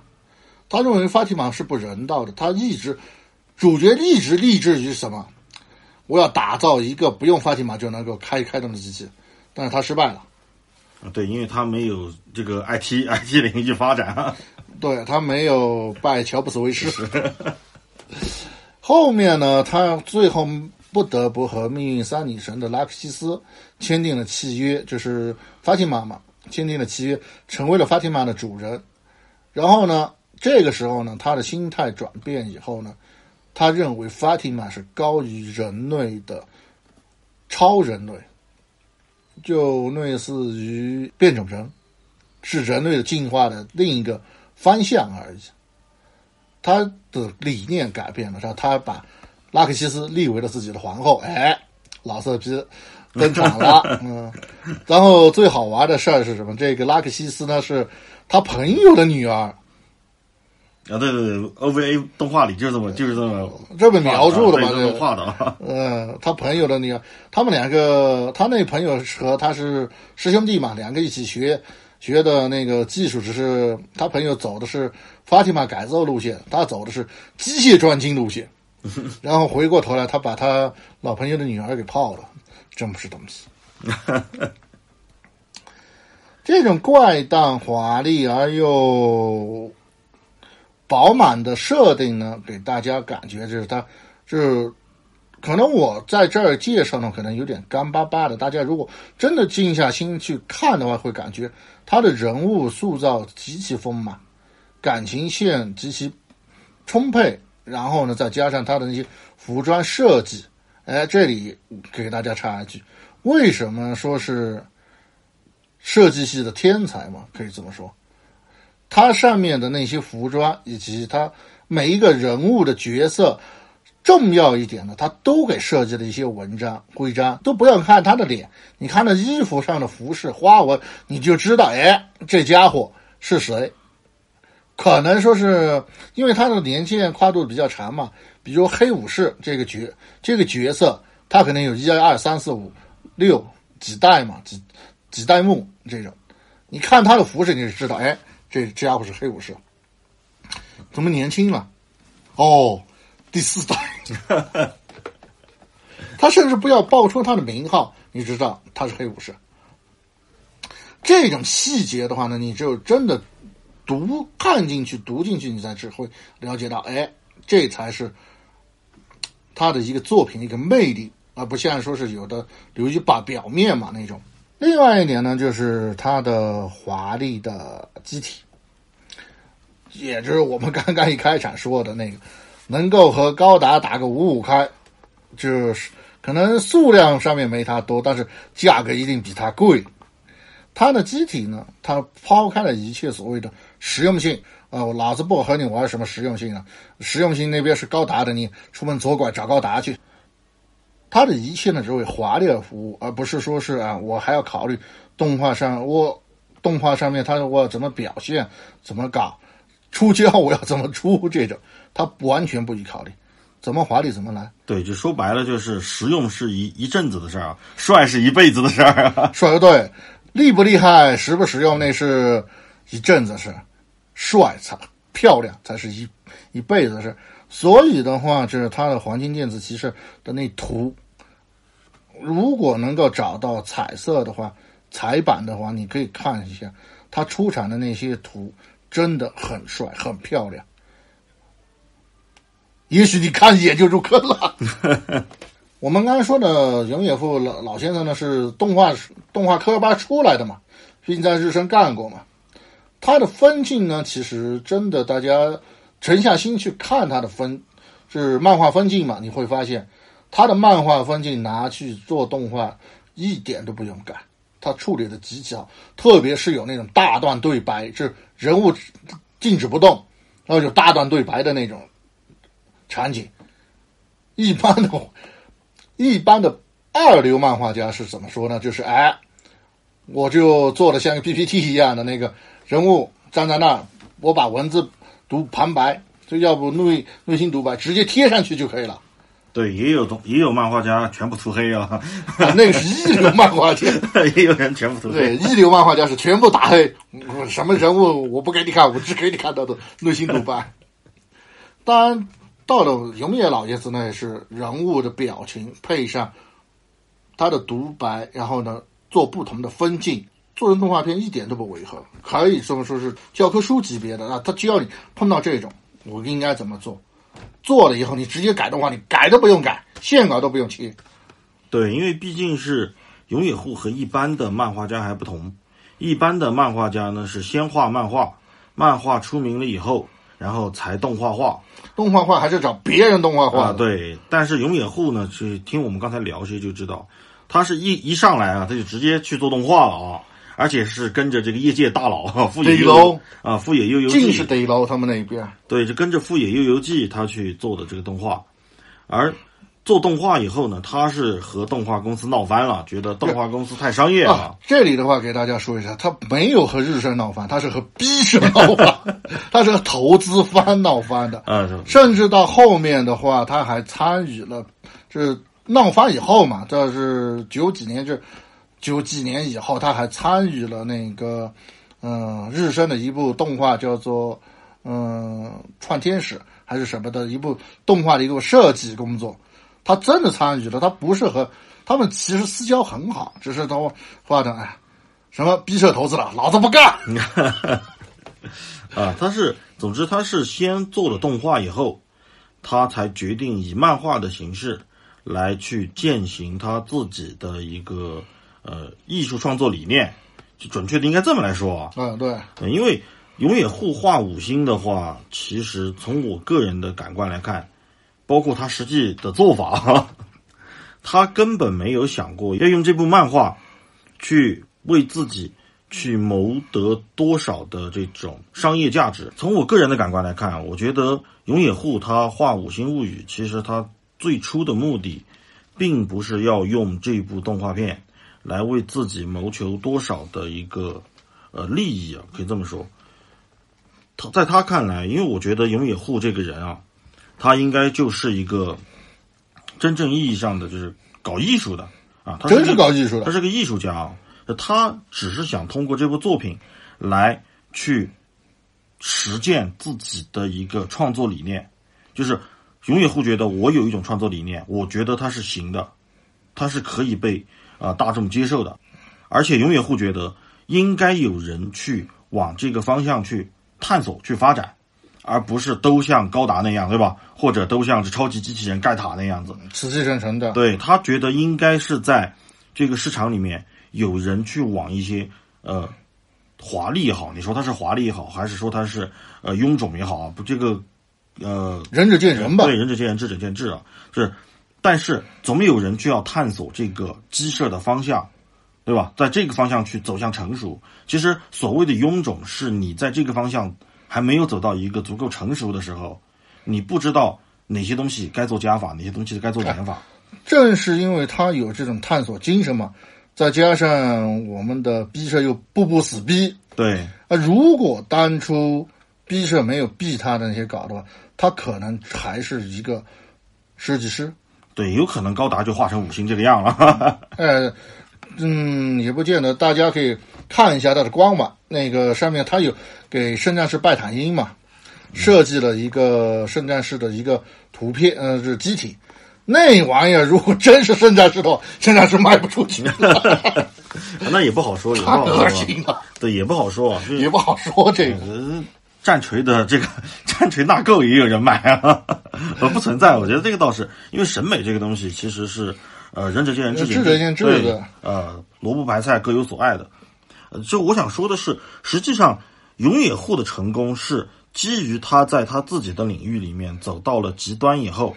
他认为法蒂玛是不人道的，他一直主角一直立志于什么？我要打造一个不用法蒂玛就能够开开动的机器，但是他失败了。对，因为他没有这个 IT IT 领域发展，对他没有拜乔布斯为师。后面呢，他最后不得不和命运三女神的拉克西斯签订了契约，就是法蒂玛嘛，签订了契约，成为了法蒂玛的主人。然后呢，这个时候呢，他的心态转变以后呢，他认为法蒂玛是高于人类的超人类。就类似于变种人，是人类的进化的另一个方向而已。他的理念改变了，然后他把拉克西斯立为了自己的皇后。哎，老色批登场了，嗯。然后最好玩的事儿是什么？这个拉克西斯呢，是他朋友的女儿。啊，对对对，OVA 动画里就是这么就是这么这么描述的嘛，这么画的。嗯，他朋友的女儿，他们两个，他那朋友和他是师兄弟嘛，两个一起学学的那个技术，只是他朋友走的是法蒂玛改造路线，他走的是机械专精路线。然后回过头来，他把他老朋友的女儿给泡了，真不是东西。这种怪诞、华丽而又。饱满的设定呢，给大家感觉就是它，就是可能我在这儿介绍呢，可能有点干巴巴的。大家如果真的静下心去看的话，会感觉他的人物塑造极其丰满，感情线极其充沛。然后呢，再加上他的那些服装设计，哎，这里给大家插一句：为什么说是设计系的天才嘛？可以这么说。他上面的那些服装，以及他每一个人物的角色，重要一点的，他都给设计了一些文章徽章。都不要看他的脸，你看那衣服上的服饰花纹，你就知道，哎，这家伙是谁？可能说是因为他的年限跨度比较长嘛，比如黑武士这个角这个角色，他可能有一二三四五六几代嘛，几几代目这种。你看他的服饰，你就知道，哎，这这家伙是黑武士，怎么年轻了？哦，第四代。他甚至不要报出他的名号，你知道他是黑武士。这种细节的话呢，你就真的读看进去、读进去，你才只会了解到，哎，这才是他的一个作品的一个魅力，而不像说是有的流于把表面嘛那种。另外一点呢，就是它的华丽的机体，也就是我们刚刚一开场说的那个，能够和高达打个五五开，就是可能数量上面没它多，但是价格一定比它贵。它的机体呢，它抛开了一切所谓的实用性，呃，老子不和你玩什么实用性啊，实用性那边是高达的，你出门左拐找高达去。他的一切呢，只为华丽而服务，而不是说是啊，我还要考虑动画上我动画上面它我怎么表现，怎么搞，出胶我要怎么出这种，它完全不予考虑，怎么华丽怎么来。对，就说白了就是实用是一一阵子的事儿啊，帅是一辈子的事儿啊。说的对。厉不厉害，实不实用，那是一阵子事，帅才漂亮才是一一辈子的事。所以的话，就是他的黄金电子骑士的那图，如果能够找到彩色的话，彩版的话，你可以看一下他出产的那些图，真的很帅，很漂亮。也许你看一眼就入坑了。我们刚才说的永野富老老先生呢，是动画动画科班出来的嘛，毕竟在日升干过嘛。他的分镜呢，其实真的大家沉下心去看他的分，是漫画分镜嘛，你会发现他的漫画分镜拿去做动画一点都不用改，他处理的极其好，特别是有那种大段对白，就是人物静止不动，然后有大段对白的那种场景，一般的。一般的二流漫画家是怎么说呢？就是哎，我就做的像个 PPT 一样的那个人物站在那儿，我把文字读旁白，就要不内内心独白，直接贴上去就可以了。对，也有东也有漫画家全部涂黑啊，那个是 一流漫画家，也有人全部涂黑。对，一流漫画家是全部打黑，什么人物我不给你看，我只给你看到的内心独白。当然。到了永野老爷子那，也是人物的表情配上他的独白，然后呢做不同的分镜，做成动画片一点都不违和，可以这么说是教科书级别的啊！他只要你碰到这种，我应该怎么做？做了以后你直接改动画，你改都不用改，线稿都不用切。对，因为毕竟是永野户和一般的漫画家还不同，一般的漫画家呢是先画漫画，漫画出名了以后。然后才动画画，动画画还是找别人动画画、啊？对，但是永野户呢，是听我们刚才聊些就知道，他是一一上来啊，他就直接去做动画了啊，而且是跟着这个业界大佬 富野悠啊，富野悠悠尽是得捞他们那边，对，就跟着富野悠悠记他去做的这个动画，而。做动画以后呢，他是和动画公司闹翻了，觉得动画公司太商业了。这里的话给大家说一下，他没有和日升闹翻，他是和 B 社闹翻，他是和投资方闹翻的。啊，甚至到后面的话，他还参与了，就是闹翻以后嘛，这是九几年，就九几年以后，他还参与了那个，嗯，日升的一部动画叫做嗯《创天使》还是什么的一部动画的一个设计工作。他真的参与了，他不是和他们其实私交很好，只是他画的哎，什么逼社投资了，老子不干。啊，他是，总之他是先做了动画以后，他才决定以漫画的形式来去践行他自己的一个呃艺术创作理念，就准确的应该这么来说啊。嗯，对，因为永野护画五星的话，其实从我个人的感官来看。包括他实际的做法，他根本没有想过要用这部漫画去为自己去谋得多少的这种商业价值。从我个人的感官来看，我觉得永野户他画《五星物语》，其实他最初的目的，并不是要用这部动画片来为自己谋求多少的一个呃利益啊，可以这么说。他在他看来，因为我觉得永野户这个人啊。他应该就是一个真正意义上的就是搞艺术的啊，他真是搞艺术的。他是个艺术家啊，他只是想通过这部作品来去实践自己的一个创作理念，就是永野户觉得我有一种创作理念，我觉得它是行的，它是可以被啊、呃大众接受的，而且永远会觉得应该有人去往这个方向去探索、去发展，而不是都像高达那样，对吧？或者都像是超级机器人盖塔那样子。死气沉沉的，对他觉得应该是在这个市场里面有人去往一些呃华丽也好，你说它是华丽也好，还是说它是呃臃肿也好啊？不，这个呃仁者见仁吧对，。仁者见仁，智者见智啊。是，但是总有人就要探索这个鸡舍的方向，对吧？在这个方向去走向成熟。其实所谓的臃肿，是你在这个方向还没有走到一个足够成熟的时候，你不知道哪些东西该做加法，哪些东西该做减法。正是因为他有这种探索精神嘛，再加上我们的逼社又步步死逼，对，啊，如果当初逼社没有逼他的那些稿的话，他可能还是一个设计师。对，有可能高达就画成五星这个样了。呃，嗯，也不见得，大家可以看一下它的官网，那个上面它有给圣战士拜坦因嘛，设计了一个圣战士的一个图片，呃，是机体。那玩意儿如果真是圣战士的话，圣战士卖不出去，那也不好说，也不好说。对，也不好说啊。也不好说这个。呃，战锤的这个战锤纳垢也有人买啊，呃，不存在。我觉得这个倒是因为审美这个东西其实是呃仁者见仁，智智者见智对的呃，萝卜白菜各有所爱的。呃，就我想说的是，实际上永野户的成功是基于他在他自己的领域里面走到了极端以后，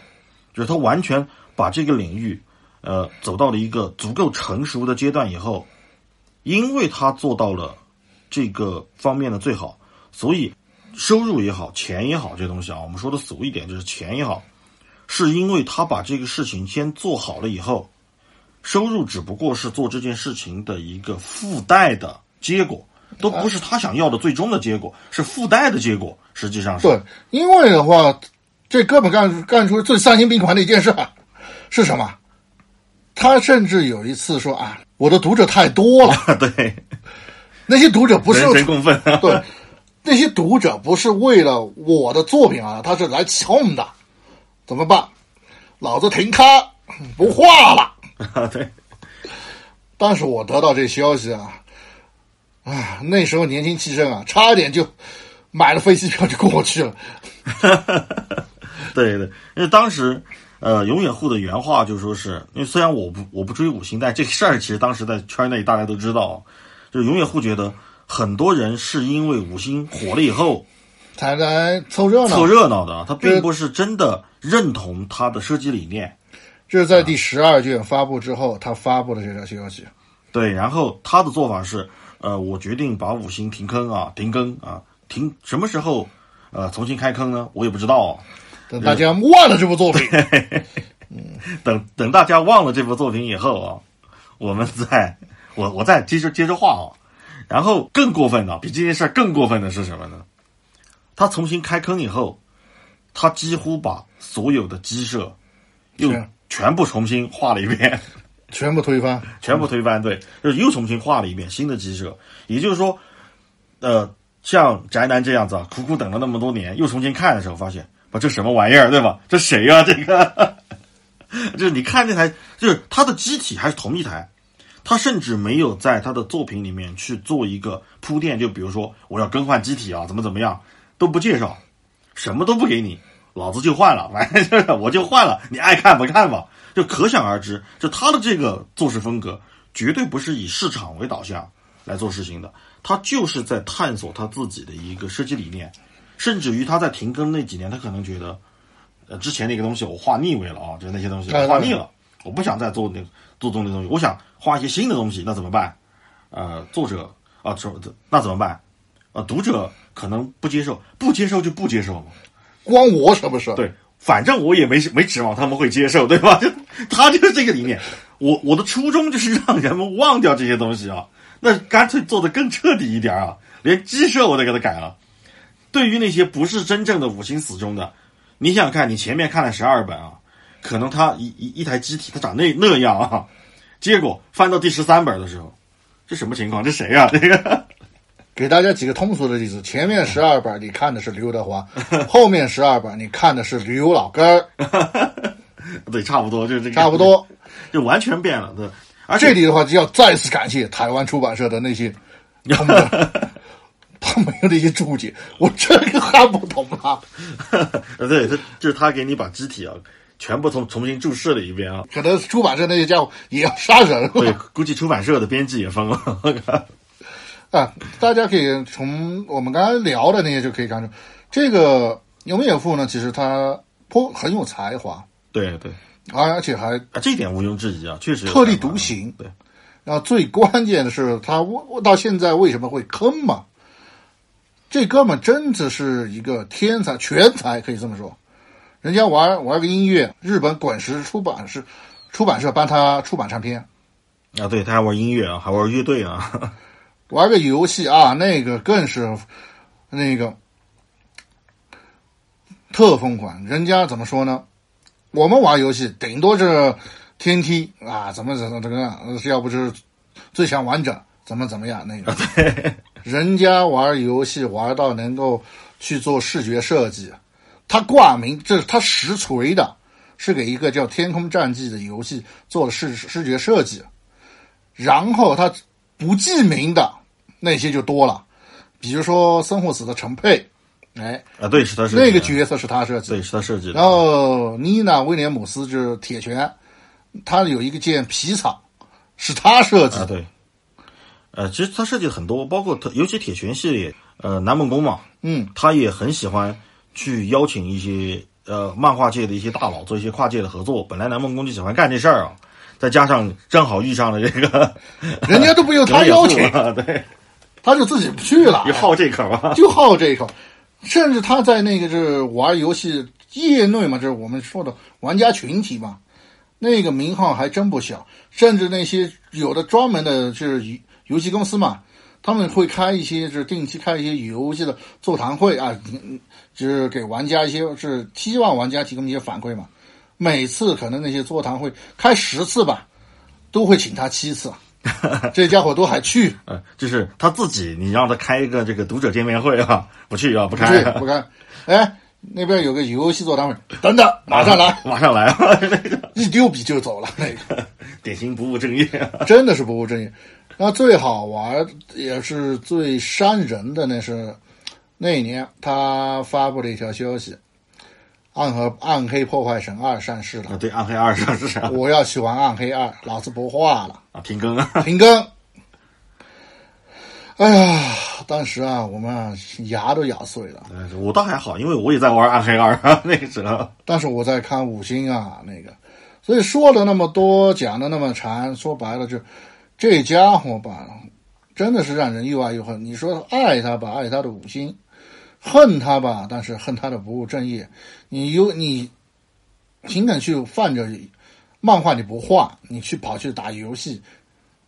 就是他完全把这个领域呃走到了一个足够成熟的阶段以后，因为他做到了这个方面的最好，所以收入也好，钱也好，这东西啊，我们说的俗一点，就是钱也好，是因为他把这个事情先做好了以后，收入只不过是做这件事情的一个附带的结果，都不是他想要的最终的结果，是附带的结果。实际上是对，因为的话，这哥们干干出最丧心病狂的一件事啊，是什么？他甚至有一次说啊，我的读者太多了，对，那些读者不是人神共愤。对，那些读者不是为了我的作品啊，他是来起哄的，怎么办？老子停刊不画了。对，当时我得到这消息啊，啊，那时候年轻气盛啊，差一点就买了飞机票就过去了。对对，因为当时，呃，永远户的原话就说是，因为虽然我不我不追五星，但这个事儿其实当时在圈内大家都知道，就是永远户觉得很多人是因为五星火了以后才来凑热闹凑。热闹的，他并不是真的认同他的设计理念。这是在第十二卷发布之后，他发布的这条消息。对，然后他的做法是，呃，我决定把五星停坑啊，停更啊，停什么时候，呃，重新开坑呢？我也不知道、啊。等大家忘了这部作品，嗯 等等大家忘了这部作品以后啊，我们再我我再接着接着画啊。然后更过分的，比这件事儿更过分的是什么呢？他重新开坑以后，他几乎把所有的鸡舍又全部重新画了一遍。全部推翻。全部推翻，对，就是又重新画了一遍新的鸡舍。也就是说，呃，像宅男这样子啊，苦苦等了那么多年，又重新看的时候，发现，哇，这什么玩意儿，对吧？这谁呀、这个，就是你看这台，就是它的机体还是同一台，他甚至没有在他的作品里面去做一个铺垫，就比如说我要更换机体啊，怎么怎么样，都不介绍，什么都不给你，老子就换了，反正就是我就换了，你爱看不看吧。就可想而知，就他的这个做事风格，绝对不是以市场为导向来做事情的，他就是在探索他自己的一个设计理念，甚至于他在停更那几年，他可能觉得，呃，之前那个东西我画腻味了啊，就是那些东西我画腻了，我不想再做那做这种东西，我想画一些新的东西，那怎么办？呃，作者啊，说那怎么办？呃，读者可能不接受，不接受就不接受嘛。关我什么事？对，反正我也没没指望他们会接受，对吧？就他就是这个理念。我我的初衷就是让人们忘掉这些东西啊，那干脆做的更彻底一点啊，连鸡舍我都给他改了。对于那些不是真正的五星死忠的，你想想看，你前面看了十二本啊，可能他一一一台机体它长那那样啊，结果翻到第十三本的时候，这什么情况？这谁啊？这 个给大家几个通俗的例子：前面十二本你看的是刘德华，后面十二本你看的是刘老根儿，对，差不多就是这个，差不，多。就完全变了。对，而这里的话就要再次感谢台湾出版社的那些他们的他们有那些注解，我这个看不懂了。呃，对，他就是他给你把机体啊全部重重新注释了一遍啊。可能出版社那些家伙也要杀人对了，估计出版社的编辑也疯了。啊！大家可以从我们刚才聊的那些就可以看出，这个尤米尔夫呢，其实他颇很有才华，对对，而而且还啊，这一点毋庸置疑啊，确实特立独行。对，然后最关键的是，他为到现在为什么会坑嘛？这哥们真的是一个天才，全才可以这么说。人家玩玩个音乐，日本滚石出版社出版社帮他出版唱片，啊，对，他还玩音乐啊，还玩乐队啊。玩个游戏啊，那个更是那个特疯狂。人家怎么说呢？我们玩游戏顶多是天梯啊，怎么怎么怎么样，要不就是最强王者，怎么怎么样那个。人家玩游戏玩到能够去做视觉设计，他挂名这是他实锤的，是给一个叫《天空战记》的游戏做了视视觉设计，然后他不记名的那些就多了，比如说《生或死》的陈佩，哎，啊，对，是他设计的。那个角色是他设计的。对，是他设计的。然后妮娜威廉姆斯就是铁拳，他有一个件皮草是他设计对，呃，其实他设计了很多，包括特尤其铁拳系列，呃，南梦宫嘛，嗯，他也很喜欢去邀请一些呃漫画界的一些大佬做一些跨界的合作。本来南梦宫就喜欢干这事儿啊，再加上正好遇上了这个 人家都不用他邀请，啊，对，他就自己去了就，好这口啊。就好这一口。甚至他在那个就是玩游戏业内嘛，就是我们说的玩家群体嘛，那个名号还真不小。甚至那些有的专门的就是游游戏公司嘛，他们会开一些就是定期开一些游戏的座谈会啊，嗯就是给玩家一些是希望玩家提供一些反馈嘛。每次可能那些座谈会开十次吧，都会请他七次，这家伙都还去。呃，就是他自己，你让他开一个这个读者见面会啊，不去啊，不不开，不开。哎，那边有个游戏座谈会，等等，马上来，马上来啊，那个一丢笔就走了。那个典型不务正业啊。真的是不务正业。那最好玩也是最伤人的，那是那一年他发布了一条消息，《暗黑暗黑破坏神二》上市啊，了，对，暗黑二上市了我要去玩暗黑二，老子不画了，啊？停更啊？停更。哎呀，当时啊，我们啊牙都咬碎了。呃我倒还好，因为我也在玩暗黑二啊，那个时候。但是我在看五星啊，那个，所以说了那么多，讲的那么长，说白了就这家伙吧，真的是让人又爱又恨。你说爱他吧，爱他的五星；恨他吧，但是恨他的不务正业。你有你情感去犯着漫画你不画，你去跑去打游戏，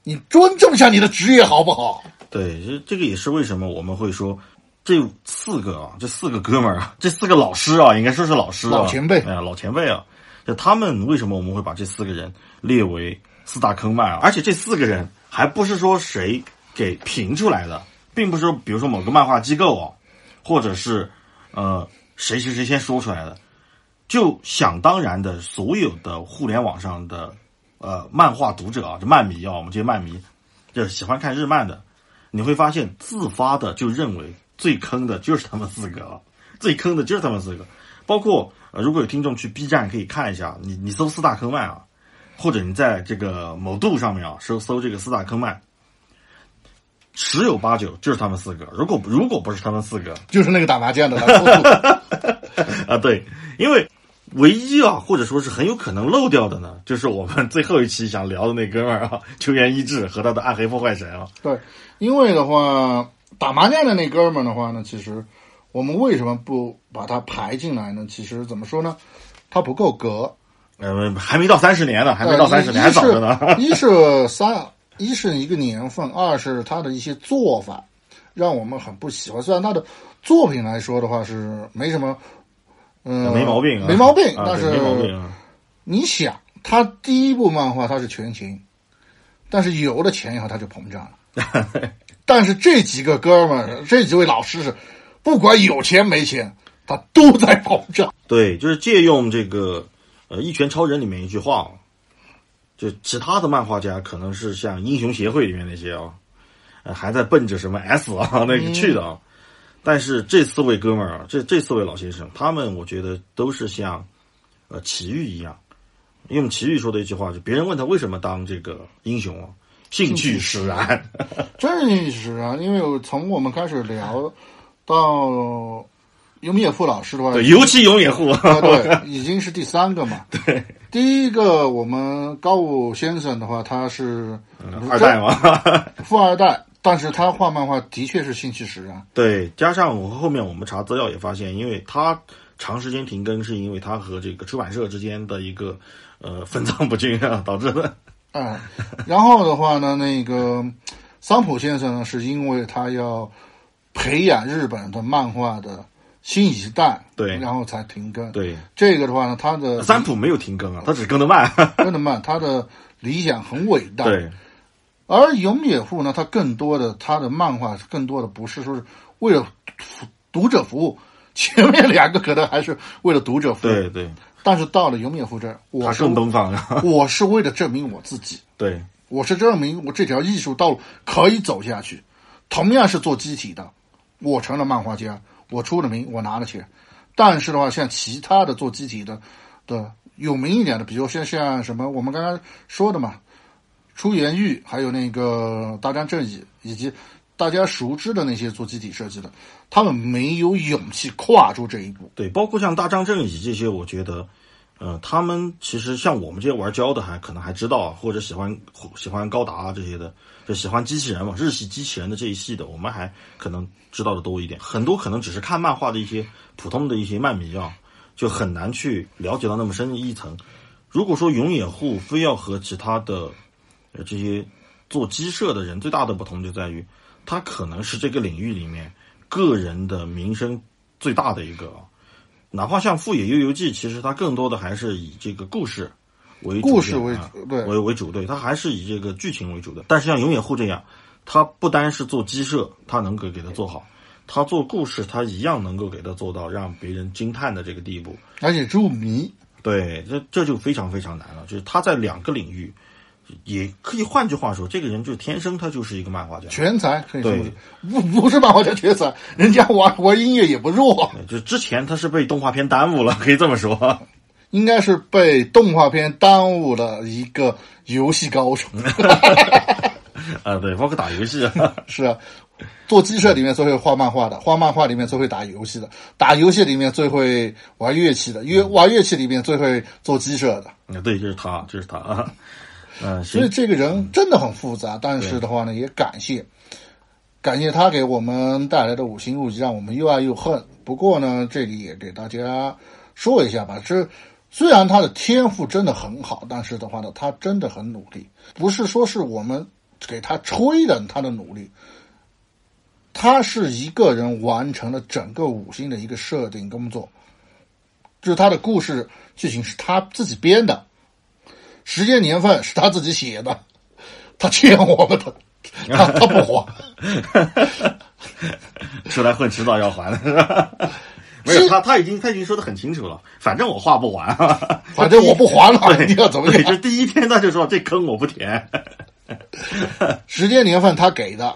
你尊重一下你的职业好不好？对，这这个也是为什么我们会说这四个啊，这四个哥们儿啊，这四个老师啊，应该说是老师啊，老前辈哎呀，老前辈啊，就他们为什么我们会把这四个人列为四大坑漫啊？而且这四个人还不是说谁给评出来的，并不是说比如说某个漫画机构啊，或者是呃谁谁谁先说出来的，就想当然的，所有的互联网上的呃漫画读者啊，这漫迷啊，我们这些漫迷，就是喜欢看日漫的，你会发现自发的就认为最坑的就是他们四个啊，最坑的就是他们四个。包括呃，如果有听众去 B 站可以看一下，你你搜四大坑漫啊，或者你在这个某度上面啊搜搜这个四大坑曼，十有八九就是他们四个。如果如果不是他们四个，就是那个打麻将的 啊，对，因为唯一啊，或者说是很有可能漏掉的呢，就是我们最后一期想聊的那哥们儿啊，球员一志和他的暗黑破坏神啊。对，因为的话，打麻将的那哥们儿的话呢，其实我们为什么不把他排进来呢？其实怎么说呢，他不够格。呃，还没到三十年呢，还没到呃三十年，还早着呢。一是 一是三，一是一个年份，二是他的一些做法让我们很不喜欢。虽然他的作品来说的话是没什么，嗯，没毛病啊，没毛病。啊但对没毛病是啊。你想，他第一部漫画他是全勤，但是有了钱以后他就膨胀了。但是这几个哥们儿，这几位老师是，不管有钱没钱，他都在膨胀。对，就是借用这个呃《一拳超人》里面一句话，就其他的漫画家可能是像英雄协会里面那些啊，呃还在奔着什么 S 啊那个去的啊，但是这四位哥们儿啊，这这四位老先生，他们我觉得都是像呃奇遇一样，用奇遇说的一句话，就别人问他为什么当这个英雄啊，兴趣使然。真是啊，因为我从我们开始聊到尤米也夫老师的话，对，尤其永野户，啊，对，已经是第三个嘛。对，第一个我们高武先生的话，他是二代嘛。富二代，但是他画漫画的确是兴趣使然。对，加上我后面我们查资料也发现，因为他长时间停更，是因为他和这个出版社之间的一个呃分赃不均啊 导致的。哎，然后的话呢，那个桑普先生呢，是因为他要培养日本的漫画的新一代，对然后才停更。对，这个的话呢，他的三浦没有停更啊，他只更得慢。更的慢，他的理想很伟大。对，而永野户呢，他更多的他的漫画更多的不是说是为了读者服务，前面两个可能还是为了读者服务，对对，但是到了永野户这儿，我更奔放啊。我是为了证明我自己，对我是证明我这条艺术道路可以走下去。同样是做机体的，我成了漫画家，我出了名，我拿了钱。但是的话，像其他的做机体的的有名一点的，比如像像什么我们刚刚说的嘛，出言玉，还有那个大张正义，以及大家熟知的那些做机体设计的，他们没有勇气跨出这一步。对，包括像大张正义这些，我觉得。呃，他们其实像我们这些玩胶的还可能还知道，或者喜欢喜欢高达啊这些的，就喜欢机器人嘛，日系机器人的这一系的，我们还可能知道的多一点。很多可能只是看漫画的一些普通的一些漫迷啊，就很难去了解到那么深的一层。如果说永野户非要和其他的呃这些做机设的人最大的不同就在于，他可能是这个领域里面个人的名声最大的一个啊。哪怕像《富野悠游记》，其实它更多的还是以这个故事为主故事为啊主，对，为为主，对，它还是以这个剧情为主的。但是像永野户这样，他不单是做鸡舍，他能够给他做好，他做故事，他一样能够给他做到让别人惊叹的这个地步。而且入迷。对，这这就非常非常难了。就是他在两个领域，也可以换句话说，这个人就天生他就是一个漫画家。全才可以说对不不是漫画家全才，人家玩玩音乐也不弱，就之前他是被动画片耽误了，可以这么说。应该是被动画片耽误了一个游戏高手。啊，对，包括打游戏啊，是啊，做鸡舍里面最会画漫画的，画漫画里面最会打游戏的，打游戏里面最会玩乐器的，乐玩乐器里面最会做鸡舍的。啊，对，就是他，就是他啊。嗯，所以这个人真的很复杂，但是的话呢，也感谢感谢他给我们带来的五星入击，让我们又爱又恨。不过呢，这里也给大家说一下吧，这虽然他的天赋真的很好，但是的话呢，他真的很努力，不是说是我们给他吹的他的努力，他是一个人完成了整个五星的一个设定工作，就是他的故事剧情是他自己编的。时间年份是他自己写的，他欠我们的，他他不还。出来混迟早要还的是吧？没有他，他已经他已经说的很清楚了，反正我画不完啊，反正我不还了，对你要怎么对，就样？第一天他就说这坑我不填，时间年份他给的，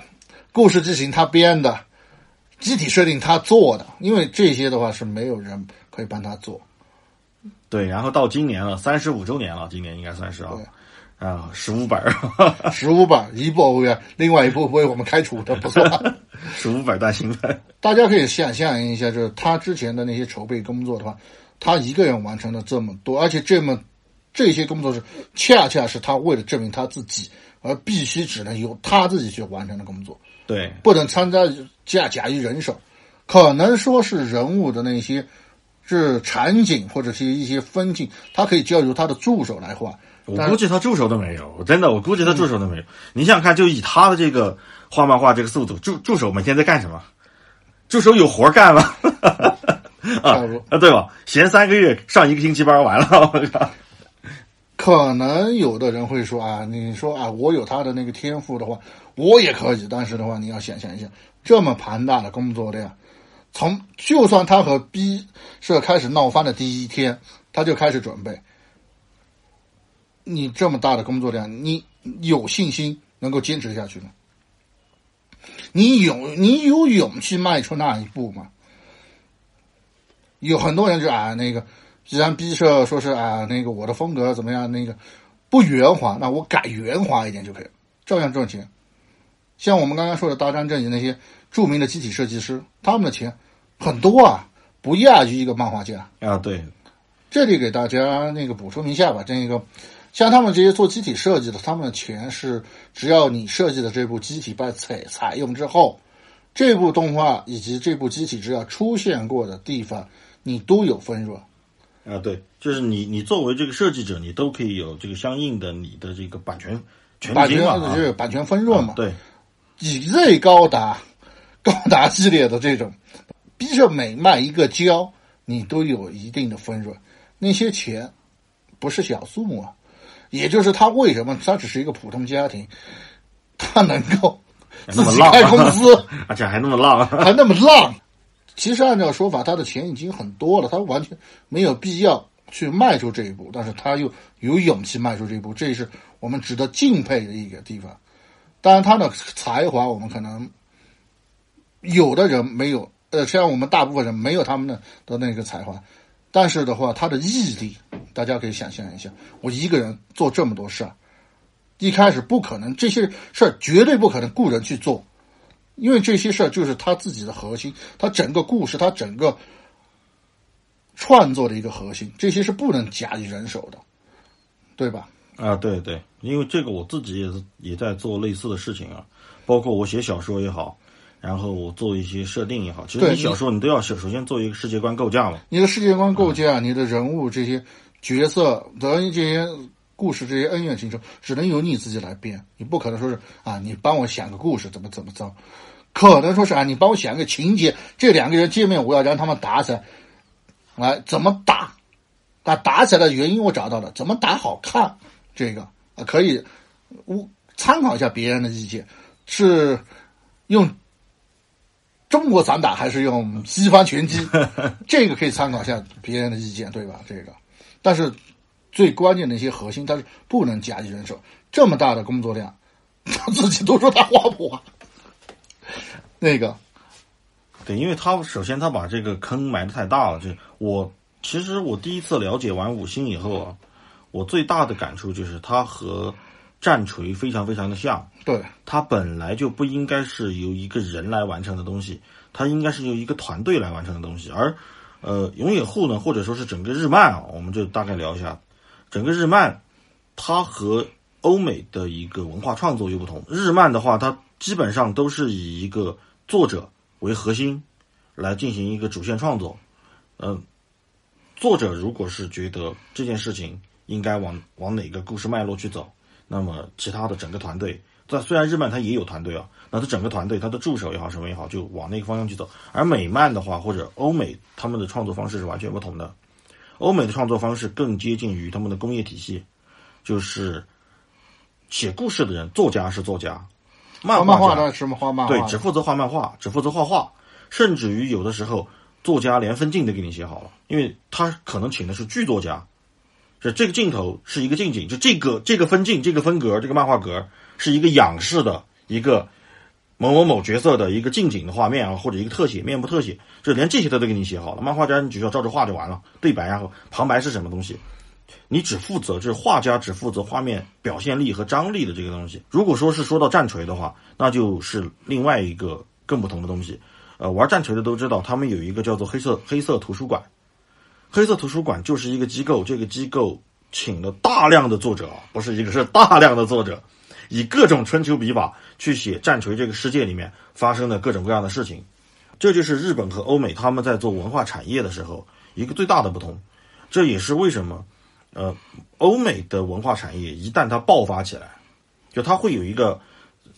故事剧情他编的，机体设定他做的，因为这些的话是没有人可以帮他做。对，然后到今年了，三十五周年了，今年应该算是啊，啊，十五本儿，十五本一部 OVA，另外一部为我们开除的不算。十五本单行本，大家可以想象一下，就是他之前的那些筹备工作的话，他一个人完成了这么多，而且这么这些工作是恰恰是他为了证明他自己，而必须只能由他自己去完成的工作，对不能参加假假于人手。可能说是人物的那些是场景或者是一些风景，他可以交由他的助手来画。我估计他助手都没有，真的，我估计他助手都没有。你想想看，就以他的这个画漫画这个速度，助助手每天在干什么？助手有活干吗？啊对吧？闲三个月上一个星期班完了，我靠！可能有的人会说啊，你说啊，我有他的那个天赋的话，我也可以。但是的话，你要想象一下，这么庞大的工作量，从就算他和 B 社开始闹翻的第一天，他就开始准备。你这么大的工作量，你有信心能够坚持下去吗？你有你有勇气迈出那一步吗？有很多人就啊，那个既然 B 社说是啊，那个我的风格怎么样，那个不圆滑，那我改圆滑一点就可以了，照样赚钱。像我们刚刚说的大张正义那些著名的机体设计师，他们的钱很多啊，不亚于一个漫画家。啊，对，这里给大家那个补充一下吧，这个像他们这些做机体设计的，他们的钱是只要你设计的这部机体被采采用之后，这部动画以及这部机体只要出现过的地方，你都有分润。啊，对，就是你你作为这个设计者，你都可以有这个相应的你的这个版权权版权利金嘛，啊就是版权分润嘛，对，以最高达高达系列的这种，逼着每卖一个胶，你都有一定的分润，那些钱不是小数目啊。也就是他为什么他只是一个普通家庭，他能够自么浪开公司，而且还那么浪，还那么浪。其实按照说法，他的钱已经很多了，他完全没有必要去迈出这一步，但是他又有勇气迈出这一步，这是我们值得敬佩的一个地方。当然，他的才华我们可能有的人没有，呃，像我们大部分人没有他们的的那个才华，但是的话，他的毅力，大家可以想象一下，我一个人做这么多事儿，一开始不可能，这些事儿绝对不可能雇人去做，因为这些事儿就是他自己的核心，他整个故事，他整个创作的一个核心，这些是不能假以人手的，对吧？啊，对对，因为这个我自己也是也在做类似的事情啊，包括我写小说也好，然后我做一些设定也好，其实对你小说你都要首首先做一个世界观构架嘛，你的世界观构架、你的人物这些角色等于这些故事、这些恩怨情仇，只能由你自己来编。你不可能说是啊，你帮我想个故事，怎么怎么着？可能说是啊，你帮我想个情节，这两个人见面，我要让他们打起来，来怎么打？打打起来的原因我找到了，怎么打好看？这个啊可以，我参考一下别人的意见，是用中国散打还是用西方拳击？这个可以参考一下别人的意见，对吧？这个，但是最关键的一些核心，它是不能假以人手。这么大的工作量，他自己都说他花不花。那个，对，因为他首先他把这个坑埋的太大了，这我其实我第一次了解完五星以后啊，我最大的感触就是他和战锤非常非常的像，对它本来就不应该是由一个人来完成的东西，它应该是由一个团队来完成的东西。而呃，永野户呢，或者说是整个日漫啊，我们就大概聊一下，整个日漫它和欧美的一个文化创作又不同。日漫的话，它基本上都是以一个作者为核心来进行一个主线创作。嗯、作者如果是觉得这件事情应该往往哪个故事脉络去走，那么其他的整个团队，在虽然日漫它也有团队啊，那它整个团队，它的助手也好，什么也好，就往那个方向去走。而美漫的话，或者欧美，他们的创作方式是完全不同的。欧美的创作方式更接近于他们的工业体系，就是写故事的人，作家是作家，漫画的是吗？画漫画，对只负责画漫画，只负责画画，甚至于有的时候作家连分镜都给你写好了，因为他可能请的是剧作家，是这个镜头是一个近景，就这个这个分镜、这个分格、这个漫画格是一个仰视的一个某某某角色的一个近景的画面啊，或者一个特写、面部特写，就连这些他都给你写好了。漫画家你只需要照着画就完了，对白然后旁白是什么东西，你只负责就是画家只负责画面表现力和张力的这个东西。如果说是说到战锤的话，那就是另外一个更不同的东西。呃，玩战锤的都知道，他们有一个叫做黑色黑色图书馆。黑色图书馆就是一个机构，这个机构请了大量的作者，不是一个，是大量的作者，以各种春秋笔法去写战锤这个世界里面发生的各种各样的事情。这就是日本和欧美他们在做文化产业的时候一个最大的不同。这也是为什么，呃，欧美的文化产业一旦它爆发起来，就它会有一个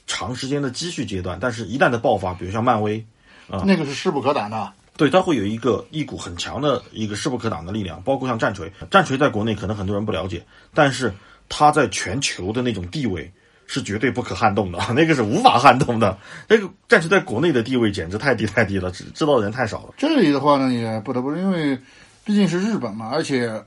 长时间的积蓄阶段，但是一旦它爆发，比如像漫威，啊那个是势不可挡的。对，它会有一个一股很强的一个势不可挡的力量，包括像战锤，战锤在国内可能很多人不了解，但是它在全球的那种地位是绝对不可撼动的，那个是无法撼动的。那个战锤在国内的地位简直太低太低了，知知道的人太少了。这里的话呢，也不得不因为毕竟是日本嘛，而且《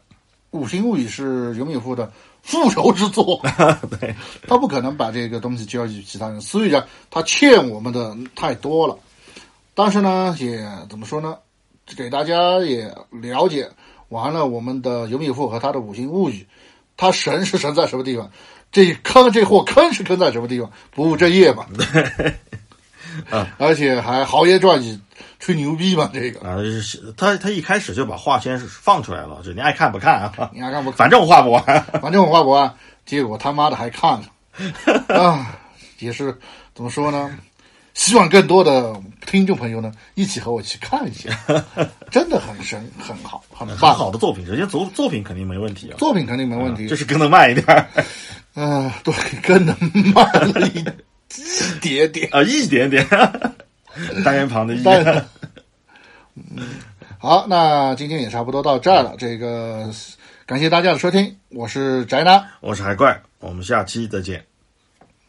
五星物语》是永野夫的复仇之作，对，他不可能把这个东西交给其他人，所以讲他欠我们的太多了。但是呢，也怎么说呢？给大家也了解完了我们的尤米夫和他的《五行物语》，他神是神在什么地方？这坑这货坑是坑在什么地方？不务正业嘛。啊，而且还豪言壮语吹牛逼嘛，这个啊，他他一开始就把话先放出来了，就你爱看不看啊？你爱看不看？反正我画不完，反正我画不完。结果他妈的还看了啊！也是怎么说呢？希望更多的听众朋友呢，一起和我去看一下，真的很神，很好，很很棒。好的作品，人家作作品肯定没问题啊，作品肯定没问题。就是跟的慢一点儿嗯、对，跟的慢了一一点点。啊，一点点，单人旁的一。但嗯，好，那今天也差不多到这儿了。这个感谢大家的收听，我是宅男。我是海怪，我们下期再见。